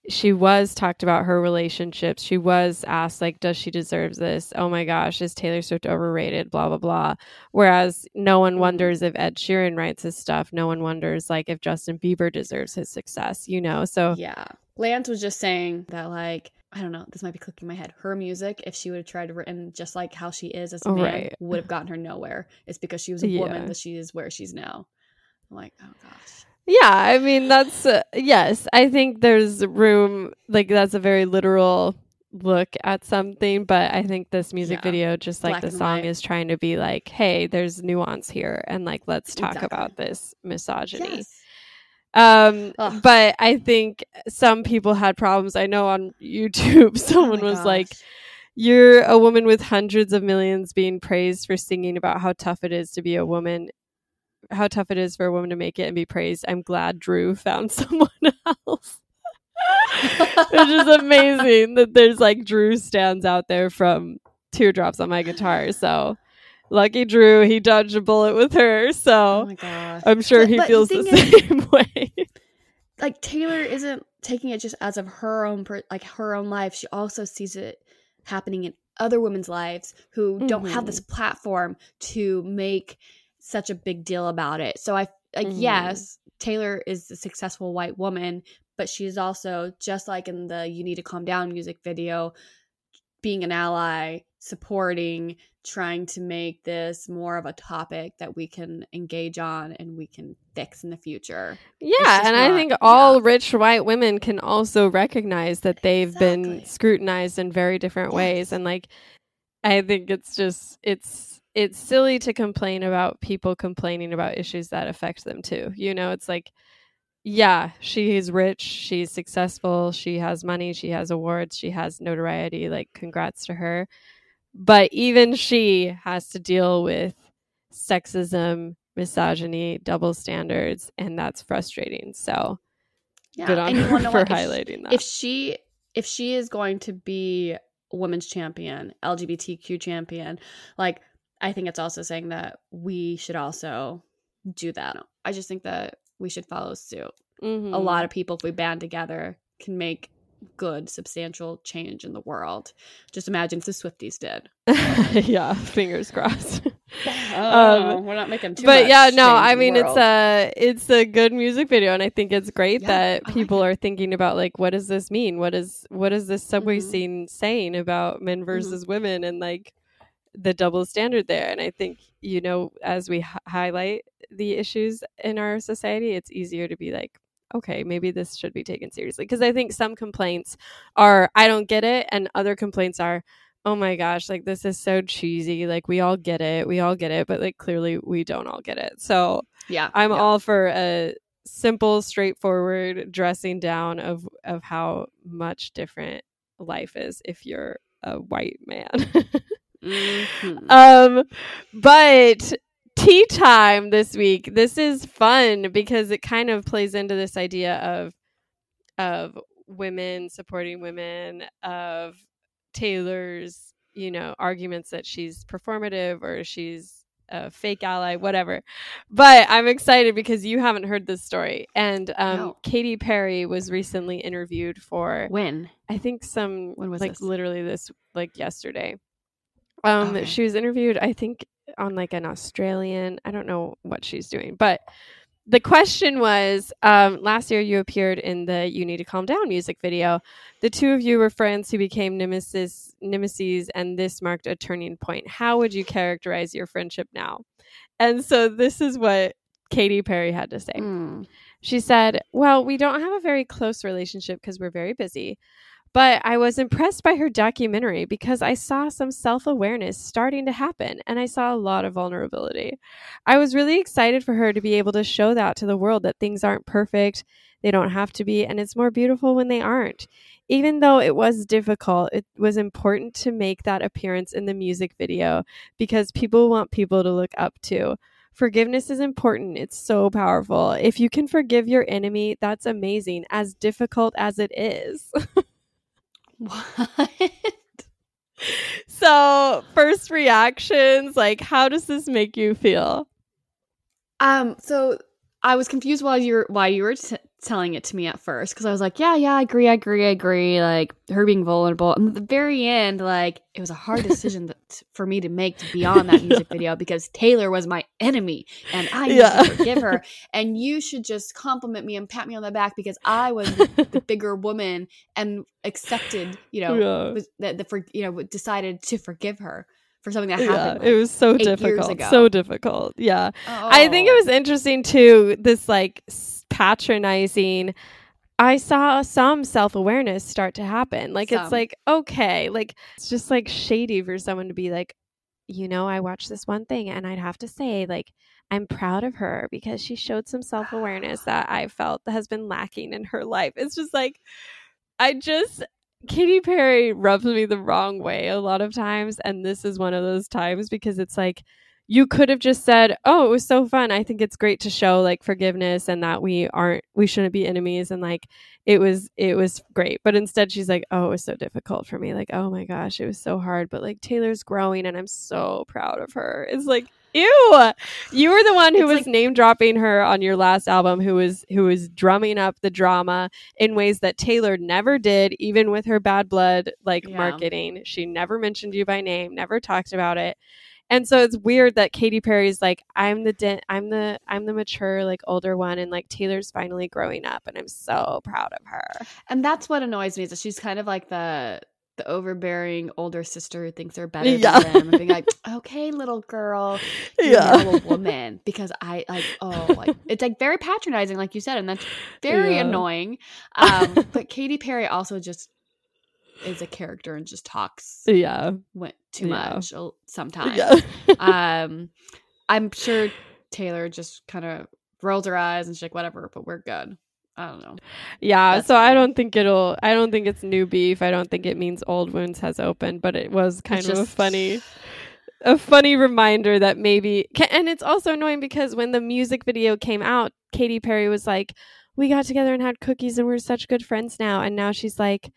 she was talked about her relationships. She was asked like does she deserve this? Oh my gosh, is Taylor Swift overrated? blah blah blah. Whereas no one wonders if Ed Sheeran writes his stuff. No one wonders like if Justin Bieber deserves his success, you know. So Yeah. Lance was just saying that, like, I don't know, this might be clicking my head. Her music, if she would have tried to written just like how she is as a Oh, man, right. would have gotten her nowhere. It's because she was a Yeah. woman that she is where she's now. I'm like, oh gosh. Yeah, I mean that's uh, yes. I think there's room like that's a very literal look at something, but I think this music Yeah. video just like Black the song white. is trying to be like, "Hey, there's nuance here and like let's talk Exactly. about this misogyny." Yes. Um Ugh. but I think some people had problems. I know on YouTube someone Oh was like you're a woman with hundreds of millions being praised for singing about how tough it is to be a woman, how tough it is for a woman to make it and be praised. I'm glad Drew found someone else. Which is amazing that there's like Drew stands out there from Teardrops on my guitar. So lucky Drew, he dodged a bullet with her. oh So my gosh. I'm sure he but feels the, is- same way. like Taylor isn't taking it just as of her own per- like her own life. She also sees it happening in other women's lives who don't have this mm-hmm. platform to make such a big deal about it. So I like Mhm. yes, Taylor is a successful white woman, but she's also just like in the "You Need to Calm Down" music video, being an ally, supporting, trying to make this more of a topic that we can engage on and we can fix in the future. Yeah, and I not- think all rich white women can also recognize that they've been scrutinized in very different ways and like I think it's just it's it's silly to complain about people complaining about issues that affect them too. You know, it's like yeah, she is rich, she's successful, she has money, she has awards, she has notoriety, like congrats to her. But even she has to deal with sexism, misogyny, double standards, and that's frustrating. So Yeah, good on her for what? If- highlighting that. if she if she is going to be a women's champion lgbtq champion like i think it's also saying that we should also do that i just think that we should follow suit a Mhm. lot of people if we band together can make good substantial change in the world just imagine if the swifties did yeah, fingers crossed. oh we're not making too but yeah, no, I mean it's a it's a good music video, and I think it's great Yeah, that I people it. are thinking about like what does this mean? What is what is this subway Mhm. scene saying about men Mm-hmm. versus women and like the double standard there? And I think you know as we h- highlight the issues in our society, it's easier to be like. Okay, maybe this should be taken seriously because I think some complaints are I don't get it, and other complaints are oh my gosh, like this is so cheesy. Like we all get it, we all get it, but like clearly we don't all get it. So yeah I'm yeah. all for a simple, straightforward dressing down of of how much different life is if you're a white man. Mhm. um, but tea time this week. This is fun because it kind of plays into this idea of of women supporting women of Taylor's, you know, arguments that she's performative or she's a fake ally, whatever. But I'm excited because you haven't heard this story. And um, No. Katy Perry was recently interviewed for when I think some When was like this? literally this like yesterday. Um Okay. she was interviewed I think on like an Australian, I don't know what she's doing, but the question was um, last year you appeared in the You Need to Calm Down music video. The two of you were friends who became nemesis nemesis and this marked a turning point. How would you characterize your friendship now? And so this is what Katy Perry had to say. Mm. She said, Well, we don't have a very close relationship because we're very busy. But I was impressed by her documentary because I saw some self awareness starting to happen and I saw a lot of vulnerability. I was really excited for her to be able to show that to the world that things aren't perfect, they don't have to be, and it's more beautiful when they aren't. Even though it was difficult, it was important to make that appearance in the music video because people want people to look up to. Forgiveness is important. It's so powerful. If you can forgive your enemy, that's amazing, as difficult as it is. What? so, first reactions like, how does this make you feel? Um, so I was confused while you were while you were t- telling it to me at first because I was like, yeah, yeah, I agree, I agree, I agree. Like her being vulnerable, and at the very end, like it was a hard decision that, for me to make to be on that music video because Taylor was my enemy, and I need to forgive her. And you should just compliment me and pat me on the back because I was the, the bigger woman and accepted, you know, Yeah. was, that the for you know decided to forgive her for something that Yeah, happened. it was so difficult. So difficult. Yeah. I think it oh. was interesting too, this like patronizing. I saw some self awareness start to happen. Like, it's like, okay, like, it's just like shady for someone to be like, you know, I watched this one thing and I'd have to say, like, I'm proud of her because she showed some self awareness that I felt has been lacking in her life. It's just like, I just, Katy Perry rubs me the wrong way a lot of times. And this is one of those times because it's like, you could have just said, "Oh, it was so fun. I think it's great to show like forgiveness and that we aren't we shouldn't be enemies and like it was it was great." But instead she's like, "Oh, it was so difficult for me. Like, oh my gosh, it was so hard, but like Taylor's growing and I'm so proud of her." It's like, "Ew. You were the one who It's was like- name dropping her on your last album who was who was drumming up the drama in ways that Taylor never did even with her bad blood like Yeah. marketing. She never mentioned you by name, never talked about it." And so it's weird that Katy Perry's like, I'm the de- I'm the I'm the mature like older one, and like Taylor's finally growing up, and I'm so proud of her. And that's what annoys me is that she's kind of like the the overbearing older sister who thinks they're better Yeah. than them and being like, okay, little girl, you're now a woman because I like oh like it's like very patronizing, like you said, and that's very Yeah. annoying. Um, but Katy Perry also just is a character and just talks yeah, went too Yeah. much sometimes. yeah, um, I'm sure Taylor just kind of rolls her eyes and she's like, whatever, but we're good. I don't know. yeah. That's So I don't think it'll. I don't think it's new beef. I don't think it means old wounds has opened. But it was kind It's of a funny, a funny reminder that maybe. And it's also annoying because when the music video came out, Katy Perry was like, "We got together and had cookies, and we're such good friends now." And now she's like.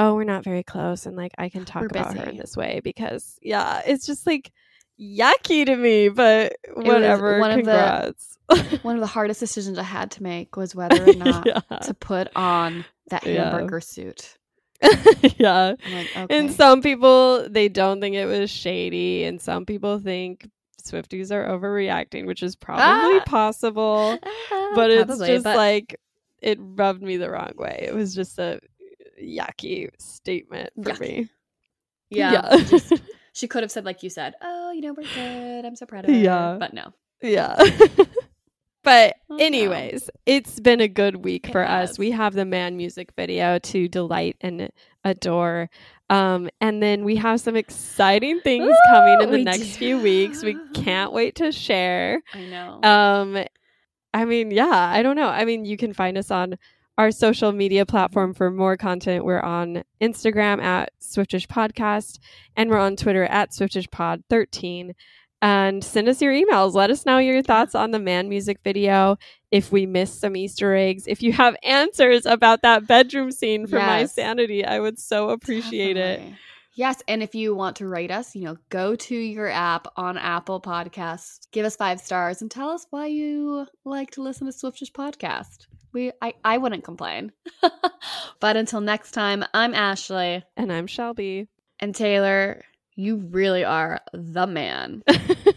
Oh, we're not very close, and like I can talk We're about her in this way because, yeah, it's just like yucky to me. But whatever, one of the- One of the hardest decisions I had to make was whether or not yeah, to put on that Yeah. hamburger suit. yeah. Like, okay. And some people they don't think it was shady, and some people think Swifties are overreacting, which is probably Ah. possible. But it's Probably, just but- like it rubbed me the wrong way. It was just a yucky statement for Yucky. me. yeah, yeah. just- she could have said, like you said, oh, you know, we're good. I'm so proud of her. Yeah. But no. Yeah. but Oh, no. anyways, it's been a good week It for us. We have the man music video to delight and adore. Um, and then we have some exciting things coming in the next few weeks. We can't wait to share. I know. Um, I mean, yeah, I don't know. I mean, you can find us on our social media platform for more content. We're on Instagram at Swiftish Podcast, and we're on Twitter at Swiftish Pod 13. And send us your emails. Let us know your thoughts on the man music video. If we missed some Easter eggs, if you have answers about that bedroom scene for my sanity, I would so appreciate it. Yes, and if you want to rate us, you know, go to your app on Apple Podcasts, give us five stars, and tell us why you like to listen to Swiftish podcast. We, I, I wouldn't complain. but until next time, I'm Ashley And I'm Shelby. and Taylor. You really are the man.